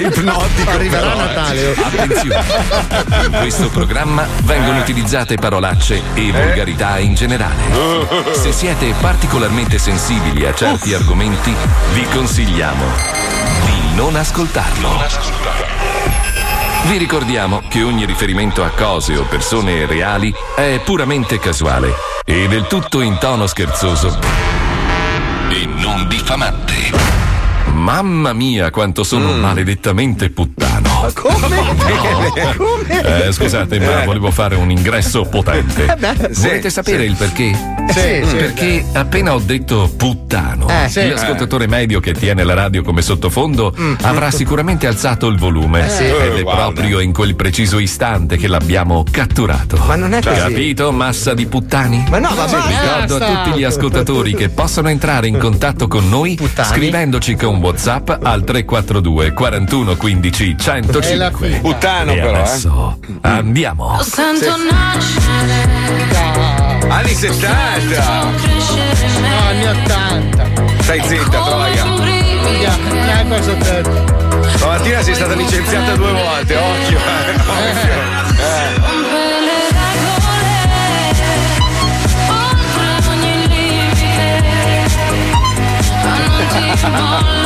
Ipnotico. Arriverà però, eh. Natale. oh. Attenzione! In questo programma vengono utilizzate parolacce e volgarità in generale. Se siete particolarmente sensibili a certi argomenti, vi consigliamo di non ascoltarlo. Vi ricordiamo che ogni riferimento a cose o persone reali è puramente casuale e del tutto in tono scherzoso e non diffamante. Mamma mia, quanto sono maledettamente puttano. Ma come? come? Eh, scusate, ma volevo fare un ingresso potente. Eh beh, Volete sì, sapere sì. il perché? Sì, sì. Perché appena ho detto puttano, Eh, l'ascoltatore medio che tiene la radio come sottofondo avrà sicuramente alzato il volume. Mm. sì. Ed è guarda. proprio in quel preciso istante che l'abbiamo catturato. Ma non è così. Capito, massa di puttani? Ma no, ma basta. Ricordo a tutti gli ascoltatori che possono entrare in contatto con noi Puttani. scrivendoci con WhatsApp al 342 41 15 È la 105. fine. Puttano, però, eh. adesso andiamo. Lo sento nascere, Anni 70. crescere No, anni 80. Stai zitta, troia. un brivido. Eh, cosa detto? Stamattina sei stata licenziata due volte, occhio. eh, occhio. Rompe le regole,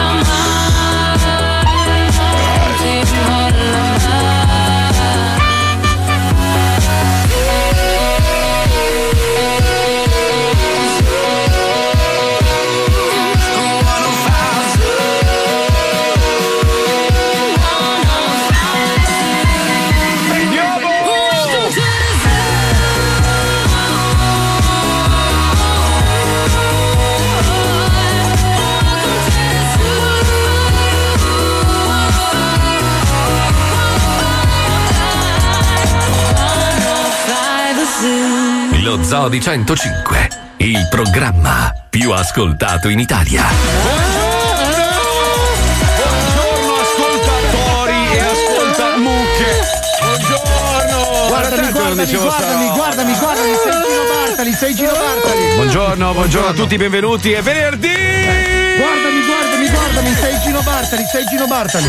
Zoo di 105, il programma più ascoltato in Italia. Buongiorno ascoltatori e ascoltamucche. Buongiorno. Guardami, guardami, guardami, guardami, guardami, sei Gino Bartali, sei Gino Bartali. Buongiorno, buongiorno a tutti, benvenuti. È venerdì! Guardami, sei Gino Bartali, sei Gino Bartali.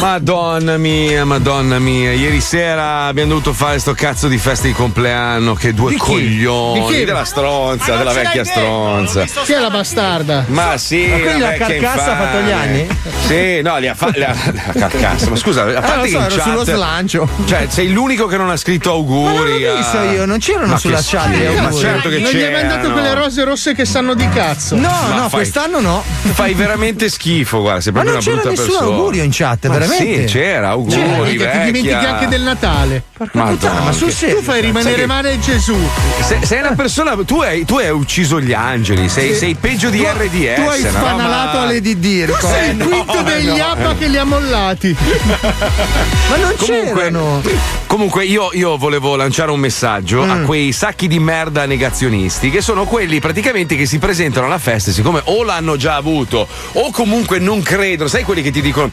Madonna mia, madonna mia. Ieri sera abbiamo dovuto fare sto cazzo di festa di compleanno. Che due Di chi? coglioni. Di chi? Della stronza, della vecchia stronza. Chi è la bastarda? Ma sì, Ma quindi la carcassa ha fatto gli anni? Sì, no, li ha fatti. La, la carcassa, ma scusa, a Ah, parte che so, ero chat- sullo slancio. Cioè, sei l'unico che non ha scritto Ma non auguri. l'ho a- visto io, non c'erano Ma sulla chat. Ma certo che non gli hai c'erano. mandato quelle rose rosse che sanno di cazzo. No, Ma no, quest'anno no. Fai veramente schifo, guarda, sei Ma proprio non una c'era brutta nessun persona. augurio in chat, Ma veramente. Sì, c'era, auguri. C'era, vecchia. ti dimentichi anche del Natale. Madonna, ma sul serio. Tu fai rimanere male Gesù. Se- sei una persona, tu hai, tu hai ucciso gli angeli, sei, sei peggio di Tu- RDS. Tu hai no? spanalato Ma- alle DD, Tu sei il no, quinto degli no. ABBA che li ha mollati. Ma non c'erano. Comunque io, io volevo lanciare un messaggio Mm. a quei sacchi di merda negazionisti che sono quelli praticamente che si presentano alla festa siccome o l'hanno già avuto o comunque non credono, sai quelli che ti dicono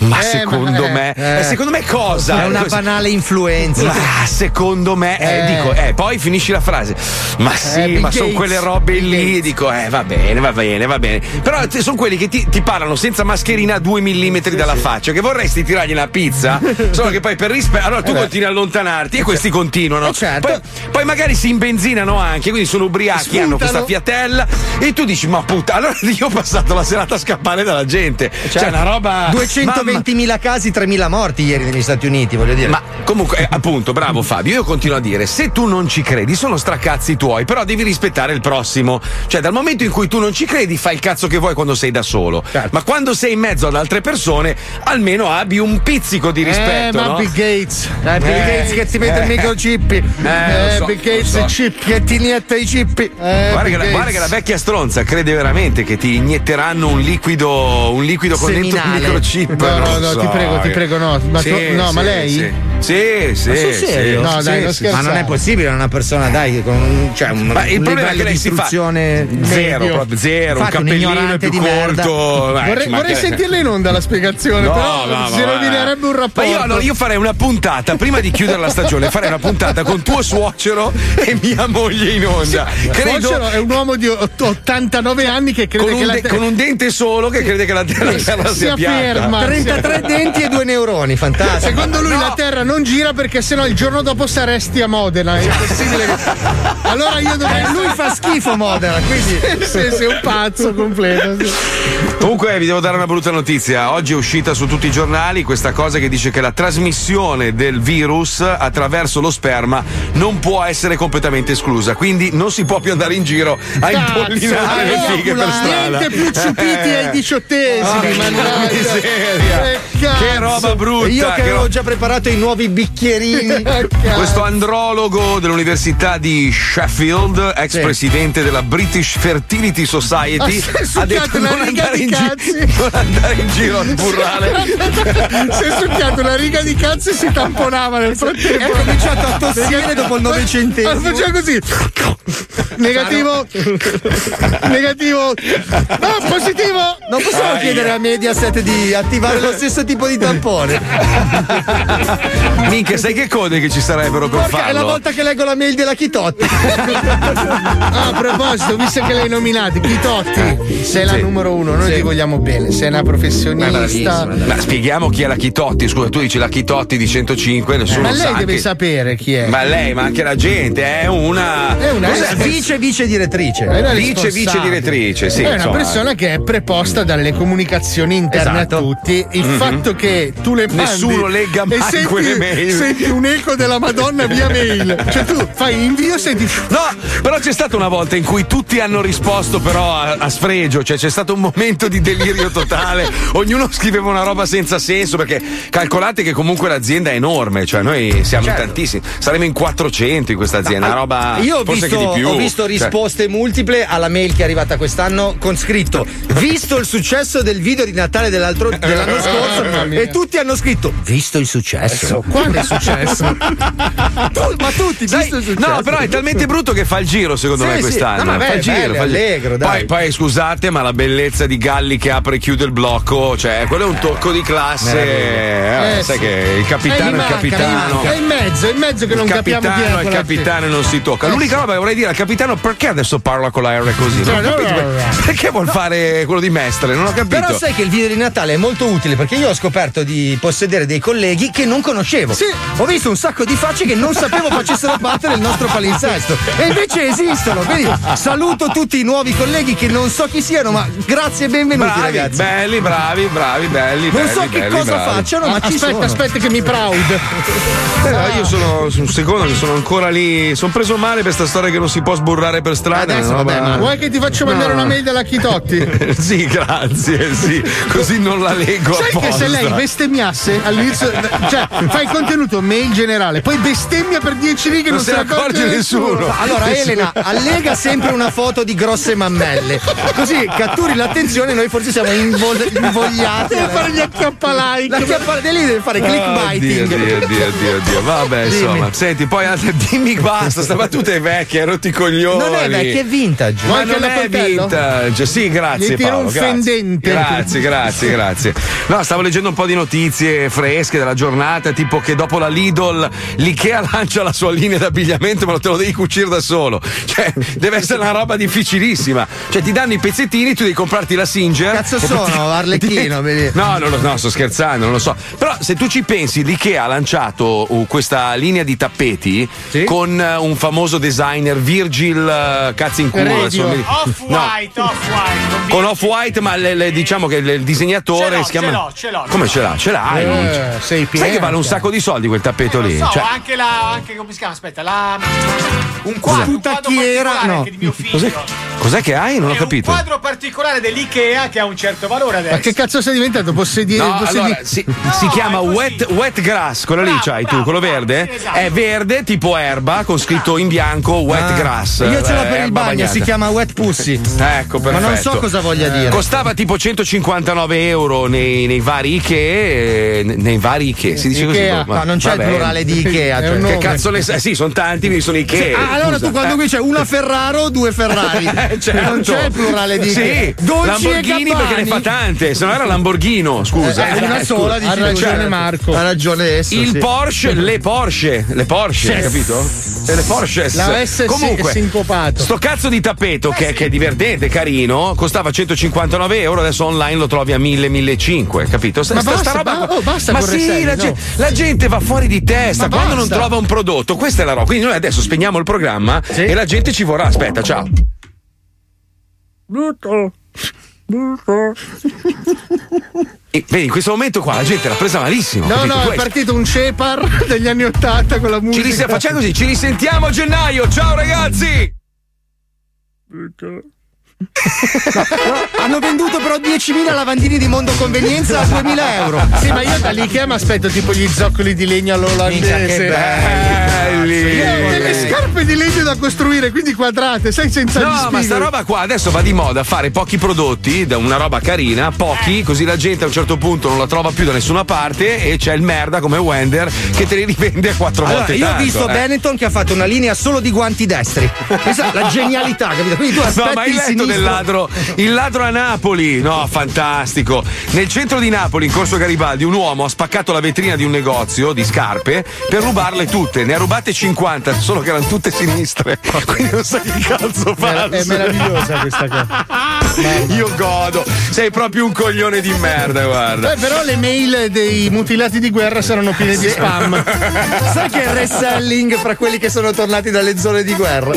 ma Eh, secondo ma- me, eh. eh, secondo me cosa? È una banale influenza. Ma secondo me, eh, Eh. dico, eh, poi finisci la frase. Ma sì, ma sono quelle robe Bill lì. Gates. Dico, eh, va bene, va bene, va bene. Però sono quelli che ti, ti parlano senza mascherina a due millimetri dalla faccia, che vorresti tirargli una pizza, solo che poi per rispetto. Allora tu Eh continui a allontanarti e questi continuano. Eh, certo. Poi, poi magari si imbenzinano anche, quindi sono ubriachi, Spuntano. hanno questa fiatella. E tu dici, ma puttana, allora io ho passato la serata a scappare dalla gente. Cioè, una roba. 220.000 casi, 3.000 morti ieri negli Stati Uniti, voglio dire. Ma comunque, eh, appunto, bravo Fabio. Io continuo a dire: se tu non ci credi, sono stracazzi tuoi, però devi rispettare il prossimo. Cioè, dal momento in cui tu non ci credi, fai il cazzo che vuoi quando sei da solo. Certo. Ma quando sei in mezzo ad altre persone, almeno abbi un pizzico di rispetto. eh, ma no? Bill Gates. Eh, Bill Eh, Gates che ti mette eh. il microchip. Eh, lo so, Bill Gates so. chip che ti inietta i chip. Eh, Guarda che, la, guarda che la vecchia stronza crede veramente che ti inietteranno un liquido, un liquido con dentro Seminale. microchip. No, no, no, so, ti prego, ti eh. prego, no. Ma, Sì, tu- no, sì, ma lei? sì. Sì, sì. Sì. No, dai, Sì, non sì. scherzare. Ma non è possibile una persona, dai, con un, cioè un, Ma il un problema è che lei di si fa zero, proprio zero, Infatti, un un cappellino più di corto. eh, Vorrei, vorrei sentirla in onda la spiegazione, No, però no, si rovinerebbe un rapporto. Ma io, allora, io farei una puntata prima di chiudere la stagione, farei una puntata con tuo suocero e mia moglie in onda. Credo Suocero è un uomo di ott- 89 anni che crede con che un, la con un dente solo che crede che la terra, la terra sia sia piatta. ferma. 33 denti e due neuroni, fantastico. Secondo lui No. la Terra non gira perché sennò il giorno dopo saresti a Modena. È impossibile che... Allora io dovrei. Eh, lui fa schifo Modena, quindi Sì, sei un pazzo completo. sì. Comunque vi devo dare una brutta notizia. Oggi è uscita su tutti i giornali questa cosa che dice che la trasmissione del virus attraverso lo sperma non può essere completamente esclusa. Quindi non si può più andare in giro a impollinare le fighe per strada. Niente più ciupiti ai diciottesimi, Ah, mannaggia. miseria. Che. Che roba brutta. io che che avevo ro- già preparato i nuovi bicchierini. Questo andrologo dell'Università di Sheffield, ex Sì. presidente della British Fertility Society, Ah, si è ha succhiato detto non riga andare, di in gi- cazzi. non andare in giro a sburrare. si è succhiato una riga di cazzo e si tamponava nel frattempo. E ha cominciato a tossire dopo il Ma novecentesimo. faceva così. Negativo. Negativo. No, positivo. Non possiamo chiedere a Mediaset di attivare lo stesso tipo di tampone. Minchia, sai che code che ci sarebbero per Porca, è la farlo? volta che leggo la mail della Chitotti. Ah, a proposito, visto che l'hai nominato, Chitotti, sei la Sì. numero uno, noi ti vogliamo bene, sei una professionista. Ma spieghiamo chi è la Chitotti. Scusa, tu dici la Chitotti di 105, nessuno Ma lei sa. deve che- sapere chi è. Ma lei, ma anche la gente, è una. È una? Vice vice direttrice. È una Vice vice direttrice, sì. È una insomma. persona che è preposta dalle comunicazioni interne Esatto. a tutti. Il fatto che tu le mandi Nessuno legga mai senti, quelle mail. senti un eco della Madonna via mail. Cioè tu fai invio e senti. No, però c'è stata una volta in cui tutti hanno risposto però a, a sfregio, cioè c'è stato un momento di delirio totale, ognuno scriveva una roba senza senso perché calcolate che comunque l'azienda è enorme, cioè noi siamo in tantissimi, saremo in 400 in questa azienda, una roba Io ho visto, ho visto Cioè, risposte multiple alla mail che è arrivata quest'anno con scritto visto il successo del video di Natale dell'altro- dell'anno scorso e tutti hanno scritto visto il successo. Quando è successo? Tu- ma tutti, Sai- visto il successo. no, però è talmente brutto che fa il giro, secondo Sì, me, sì. quest'anno. No, ma fa beh, il giro, bello, fa il giro. allegro, dai. Poi, poi, scusate, ma la bellezza di Galli che apre e chiude il blocco, cioè, quello è un tocco di classe. eh, Eh, sai sì. che il capitano è il capitano. È in mezzo, è in mezzo che non il capiamo chi è. capitano è il capitano e non si tocca. Eh, L'unica sì. roba che vorrei dire al capitano perché adesso parla con la R così? Non Cioè, no, no. Perché vuol fare quello di mestre? Non ho capito. Però sai che il video di Natale è molto utile perché io ho scoperto di possedere dei colleghi che non conoscevo. Sì. Ho visto un sacco di facce che non sapevo facessero parte del nostro palinsesto. E invece esistono. Quindi saluto tutti i nuovi colleghi che non so chi siano, ma grazie e benvenuti bravi, ragazzi. belli, bravi, bravi, belli. non belli, so che belli, cosa bravi. facciano, ma ci aspetta, sono. aspetta che mi proud. Eh, no, io sono su un secondo che sono ancora lì. Sono preso male per questa storia che non si può sburrare per strada. Adesso, roba- vabbè, ma vuoi che ti faccio mandare una mail della Chitotti? sì, grazie, sì. Così non la leggo Sai che apposta. se lei bestemmiasse all'inizio, cioè fai contenuto mail generale, poi bestemmia per 10 righe e non, Non se ne accorge nessuno. Allora, Elena, allega sempre una foto di grosse mammelle. Così catturi l'attenzione e noi forse siamo invol- invogliati. Deve fare gli acchiappalike. La chiappa- di lì deve fare Oddio, clickbiting. Dio, Dio, Dio, Dio. Vabbè, Dimmi. insomma. Senti, poi altre- dimmi basta, sta battuta è vecchia, rotti i coglioni. Non è vecchio, è vintage. Ma che non è vintage. Sì, grazie Gli Paolo. un grazie. Fendente. Grazie, grazie, grazie. No, stavo leggendo un po' di notizie fresche della giornata, tipo che dopo la Lidl l'Ikea lancia la sua linea d'abbigliamento, ma te lo devi cucire da solo. Cioè, deve essere una roba difficilissima. Cioè, ti danno i pezzettini, tu devi comprarti la Singer. Cazzo sono, Arlecchino? No, non lo- no, sto scherzando, non lo so. Però se tu ci pensi, l'IKEA ha lanciato uh, questa linea di tappeti Sì. con uh, un famoso designer Virgil uh, cazzo in culo. Radio. adesso non mi- Off-white, off-white. Con Off-White, ma le- le- diciamo che il disegnatore Ce l'ho, si chiama. ce l'ho, ce l'ho. Come ce l'ha? Ce l'hai? Eh, sei Sai che pieno, vale un sacco di soldi quel tappeto lì? So, Cioè, anche la. Anche come si chiama? Aspetta, la. Un quadro, un quadro no. anche di mio figlio. Cos'è che hai? Non ho È capito. un quadro particolare dell'Ikea che ha un certo valore adesso. Ma che cazzo sei diventato? Possedi- No, possedi- allora, si, si chiama wet, wet grass, quello lì Bravo, c'hai tu, bravo, quello bravo, verde? sì, esatto. È verde tipo erba con scritto in bianco wet Ah, grass. Io ce l'ho eh, per il bagno, bagnata. si chiama Wet Pussy. Ecco, perfetto. Ma non so cosa voglia dire. Costava tipo 159 euro nei, nei vari Ikea. eh, Nei vari Ikea, si dice così. Ikea. Ma non c'è il plurale di Ikea, cioè. Che cazzo ne sai? Sì, sono tanti, quindi sono Ikea. Ah, allora scusa. tu quando Eh. qui c'è una Ferraro o due Ferrari? Eh, certo. Non c'è il plurale di Sì, Dolci Lamborghini perché ne fa tante, se no era Lamborghino, scusa. Eh, una Eh, sola dici Ha ragione Certo. Marco. Ha ragione esso. Il sì. Porsche, le Porsche, le Porsche, hai capito? Le Porsche. La S Comunque, è sincopato. sto cazzo di tappeto che, che è divertente, carino, costava 159 euro, adesso online lo trovi a 1000, 1500, capito? Sta, Ma sta- sta basta, roba ba- qua- oh, basta Ma sì, Reselli, la, no. gen- la gente va fuori di testa Ma quando non basta. trova un prodotto. Questa è la roba. Quindi noi adesso spegniamo il programma e la gente ci vorrà. Aspetta, ciao. E, vedi, in questo momento qua la gente l'ha presa malissimo. No, capito? no, è Questo. partito un Shepard degli anni Ottanta con la Ci musica. ris- facciamo così, ci risentiamo a gennaio. Ciao ragazzi! Hanno venduto però 10.000 lavandini di mondo convenienza a 2.000 euro. Sì, ma io dall'Ikea mi aspetto tipo gli zoccoli di legno all'olandese. Minchia, che Belli! Io ho delle scarpe di legno da costruire, quindi quadrate, sai, senza No, ma sta roba qua adesso va di moda fare pochi prodotti, da una roba carina, pochi, così la gente a un certo punto non la trova più da nessuna parte e c'è il merda come Wender che te li rivende a quattro Allora, volte io ho tanto, visto eh. Benetton che ha fatto una linea solo di guanti destri. Questa è la genialità, capito? Quindi tu aspetti No, ma hai il letto sinistro. del ladro? Il ladro a Napoli? No, fantastico. Nel centro di Napoli, in corso Garibaldi, un uomo ha spaccato la vetrina di un negozio di scarpe per rubarle tutte. Ne ha rubate 50, solo che erano tutte sinistre. Quindi non sai che cazzo fare. È meravigliosa questa cosa. Io godo. Sei proprio un coglione di merda, guarda. Eh, però le mail dei mutilati di guerra saranno piene di spam. Sai che è il reselling fra quelli che sono tornati dalle zone di guerra?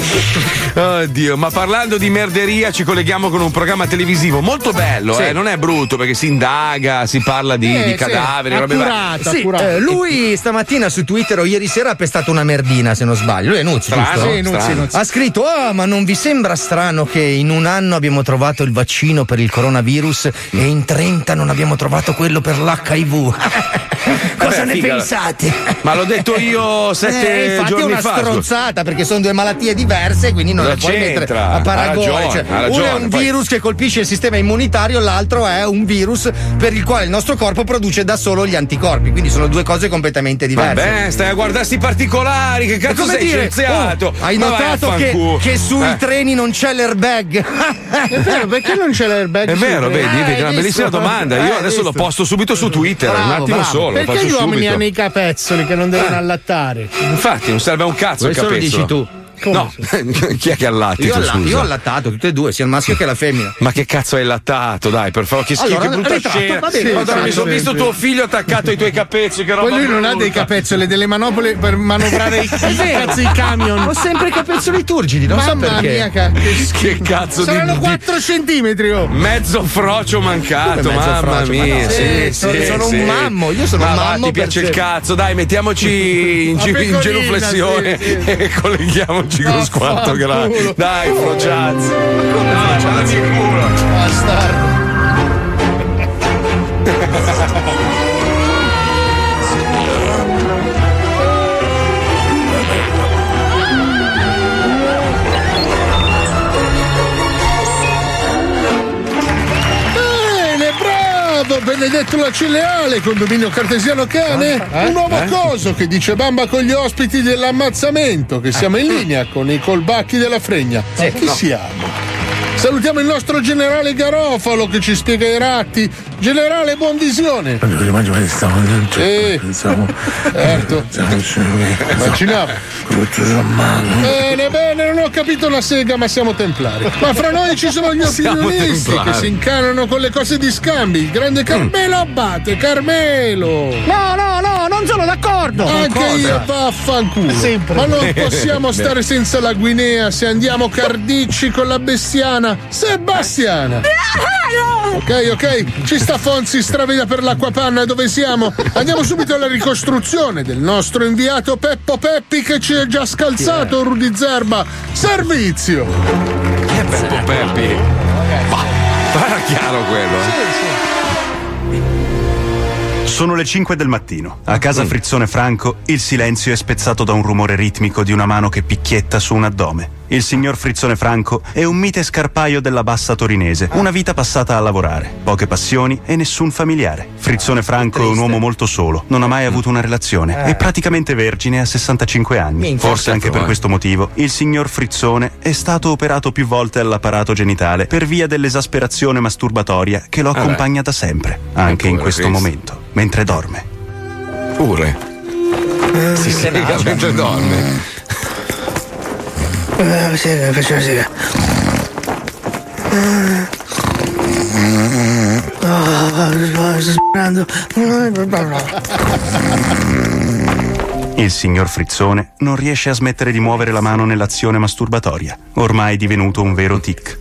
Oddio, ma parlando di merderia ci colleghiamo con un programma televisivo molto bello, Sì. eh, non è brutto perché si indaga, si parla di, Eh, di sì, cadaveri, robe varie. accurato, Sì, accurato. eh, lui stamattina su Twitter o ieri sera ha pestato una merdina, se non sbaglio. Lui è Nuzzi, Sì, Nuzzi, strano. Nuzzi. Ha scritto: Ah, ma non vi sembra strano che in un anno abbiamo trovato il vaccino per il coronavirus e in 30 non abbiamo trovato quello per l'HIV? Cosa Vabbè, ne figa. pensate? Ma l'ho detto io sette Eh, infatti è giorni una fa. scusa. stronzata perché sono due malattie diverse, quindi non Cosa le puoi mettere a paragone. Ha ragione, Cioè, ha ragione, uno è un poi- virus che colpisce il sistema immunitario, l'altro è un virus per il quale il nostro corpo produce da solo gli anticorpi. Quindi sono due cose completamente diverse. Vabbè, stai a guardare sti particolari, che È cazzo come sei dire, scienziato? Oh, hai Ma notato che, che sui Eh. treni non c'è l'airbag? È vero, perché non c'è l'airbag? È vero, vedi, Eh, vedi, hai una visto? bellissima domanda. Io Eh, adesso hai lo visto? posto subito su Twitter, un Bravo, attimo bravo. solo. lo Perché gli uomini subito. hanno i capezzoli che non devono allattare? Infatti, non serve a un cazzo il Questo lo capezzolo. dici tu. No, chi è che ha allatti? Io, alla- io ho allattato tutte e due, sia il maschio che la femmina. Ma che cazzo hai lattato? Dai, per favore, che schifo, Allora, che brutta ritratto, scena. bene, Madonna, sì, mi sono visto tuo figlio attaccato ai tuoi capezzoli, che roba Poi lui non ha dei capezzoli, delle manopole per manovrare i, cazzo i camion. Ho sempre i capezzoli turgidi, non so Mamma perché. mia, ca- che cazzo Saranno di, di 4 centimetri, oh. mezzo frocio mancato, mezzo mamma frocio? mia. Ma no, sì, sì, sì, sono- sì. un mammo, io sono Ma un mammo Ti piace il cazzo, dai, mettiamoci in, genuflessione e colleghiamoci con Ah, squatto grande. Dai, frociazzi. Dai, culo. Bastardo. Benedetto la Cileale, condominio cartesiano cane. Un nuovo coso che dice bamba con gli ospiti dell'ammazzamento, che siamo in linea con i colbacchi della fregna. Ma chi siamo? Salutiamo il nostro generale Garofalo che ci spiega i ratti. Generale, buon visione. Sì, certo. Immaginavo. Bene, bene, non ho capito una sega, ma siamo templari. Ma fra noi ci sono gli opinionisti che si incanano con le cose di scambi. Il grande Carmelo Abate, Carmelo! No, no, no, non sono d'accordo. Anche io vaffanculo. Sempre. Ma non possiamo stare senza la Guinea se andiamo cardicci con la bestiana Sebastiana. Ok, ok, ci sta Fonzi stravida per l'acquapanna dove siamo? Andiamo subito alla ricostruzione del nostro inviato Peppo Peppi che ci ha già scalzato Rudy Zerba. Servizio! Beppo Peppi. Ma era chiaro quello, eh? Sono le 5 del mattino. A casa Frizzone Franco il silenzio è spezzato da un rumore ritmico di una mano che picchietta su un addome. Il signor Frizzone Franco è un mite scarpaio della bassa torinese, una vita passata a lavorare, poche passioni e nessun familiare. Frizzone Franco è un uomo molto solo, non ha mai avuto una relazione, è praticamente vergine a 65 anni. Forse anche per questo motivo il signor Frizzone è stato operato più volte all'apparato genitale per via dell'esasperazione masturbatoria che lo accompagna da sempre, anche in questo questo. momento, mentre dorme. Pure. Si sega mentre dorme. Eh, sì, faccio la sega. Sto sperando. Il signor Frizzone non riesce a smettere di muovere la mano nell'azione masturbatoria, ormai divenuto un vero tic.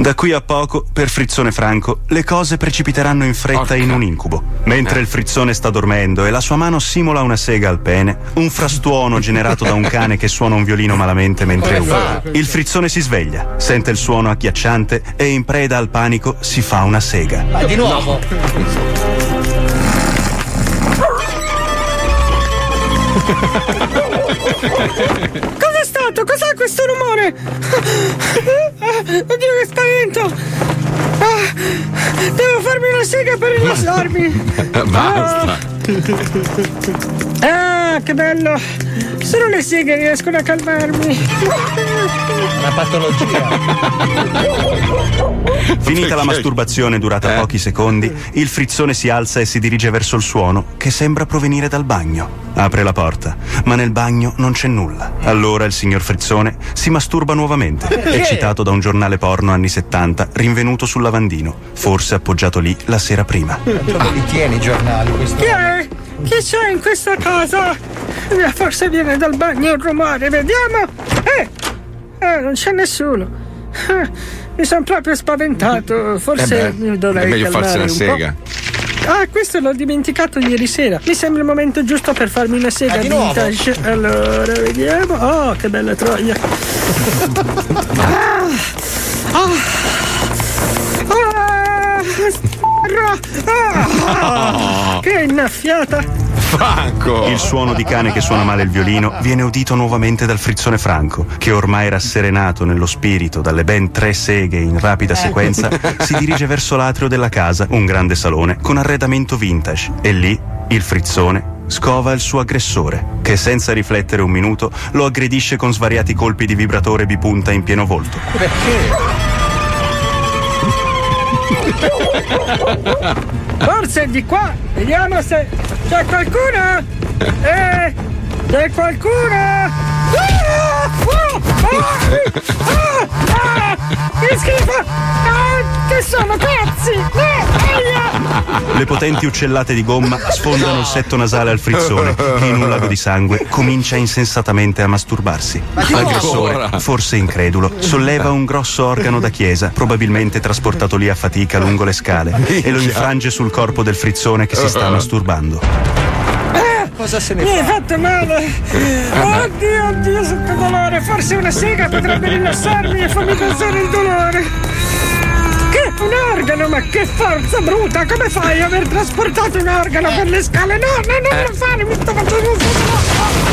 Da qui a poco, per Frizzone Franco, le cose precipiteranno in fretta in un incubo. Mentre il Frizzone sta dormendo e la sua mano simula una sega al pene, un frastuono generato da un cane che suona un violino malamente mentre urla. Il Frizzone si sveglia, sente il suono agghiacciante e in preda al panico si fa una sega. Ma di nuovo? Cos'è stato? Cos'è questo rumore? Oddio, che spavento! Ah, devo farmi una sega per rilassarmi. Basta. Ah, che bello! Solo le seghe riescono a calmarmi. Una patologia. Finita la masturbazione durata pochi secondi, il frizzone si alza e si dirige verso il suono che sembra provenire dal bagno. Apre la porta, ma nel bagno non c'è nulla. Allora il signor Frizzone si masturba nuovamente, eccitato da un giornale porno anni 70 rinvenuto sul lavandino, forse appoggiato lì la sera prima. Dove li tieni i giornali? Questo? Chi è? Chi c'è in questa casa? Eh, Forse viene dal bagno il rumore, vediamo. Eh! Eh, non c'è nessuno. Eh, Mi sono proprio spaventato. Forse Eh beh, dovrei è meglio farsi una un po'. sega. Ah, questo l'ho dimenticato ieri sera. Mi sembra il momento giusto per farmi una sega Ah, di nuovo? vintage. Allora, vediamo. Oh, che bella troia. ah, ah, ah, ah, che innaffiata. Franco. Il suono di cane che suona male il violino viene udito nuovamente dal frizzone Franco, che ormai rasserenato nello spirito dalle ben tre seghe in rapida sequenza, si dirige verso l'atrio della casa, un grande salone con arredamento vintage, e lì il frizzone scova il suo aggressore, che senza riflettere un minuto lo aggredisce con svariati colpi di vibratore bipunta in pieno volto. Forse di qua. Vediamo se c'è qualcuno. Eh, c'è qualcuno. Ah! Ah! Ah! Ah! Che schifo! Ah! Che sono cazzi! No! Aia! Le potenti uccellate di gomma sfondano il setto nasale al frizzone, che in un lago di sangue comincia insensatamente a masturbarsi. L'aggressore, forse incredulo, solleva un grosso organo da chiesa, probabilmente trasportato lì a fatica lungo le scale, e lo infrange sul corpo del frizzone che si sta masturbando. Cosa se ne Mi hai fa? fatto male! Oddio, oddio, sento dolore! Forse una sega potrebbe rilassarmi e farmi passare il dolore! Che un organo, ma che forza bruta! Come fai a aver trasportato un organo per le scale? No, no, non lo fare, mi sto facendo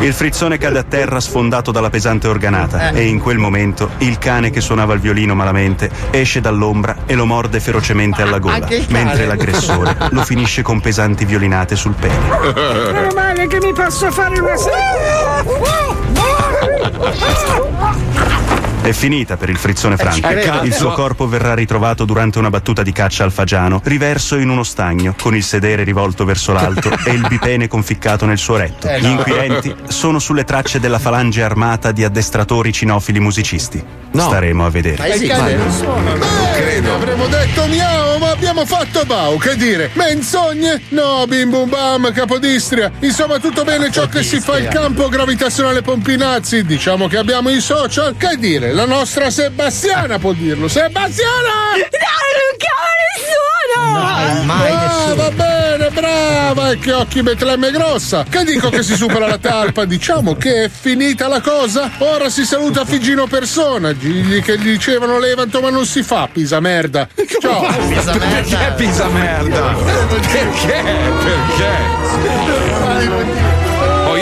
Il frizzone cade a terra sfondato dalla pesante organata e in quel momento il cane che suonava il violino malamente esce dall'ombra e lo morde ferocemente alla gola, mentre l'aggressore lo finisce con pesanti violinate sul pene. Meno male che mi posso fare una! È finita per il frizzone Franco. che cazzo? Il suo corpo verrà ritrovato durante una battuta di caccia al fagiano, riverso in uno stagno, con il sedere rivolto verso l'alto e il bipene conficcato nel suo retto. Eh, Gli inquirenti sono sulle tracce della falange armata di addestratori cinofili musicisti. No. Staremo a vedere. Ma esiste? Credo. Avremmo detto miau, ma abbiamo fatto bau. Che dire? Menzogne? No, bim bum bam, capodistria. Insomma, tutto bene ciò che si fa il campo gravitazionale Pompinazzi. Diciamo che abbiamo i social. Che dire? La nostra Sebastiana può dirlo. Sebastiana! Non chiama nessuno! Mai Ah, nessuno. va bene, brava! E che occhi Betlemme grossa! Che dico che si supera la talpa? Diciamo che è finita la cosa? Ora si saluta Figino Persona, gli che gli dicevano levanto ma non si fa, pisa merda! Ciao! Pisa merda. Perché pisa merda? Perché? Perché? Io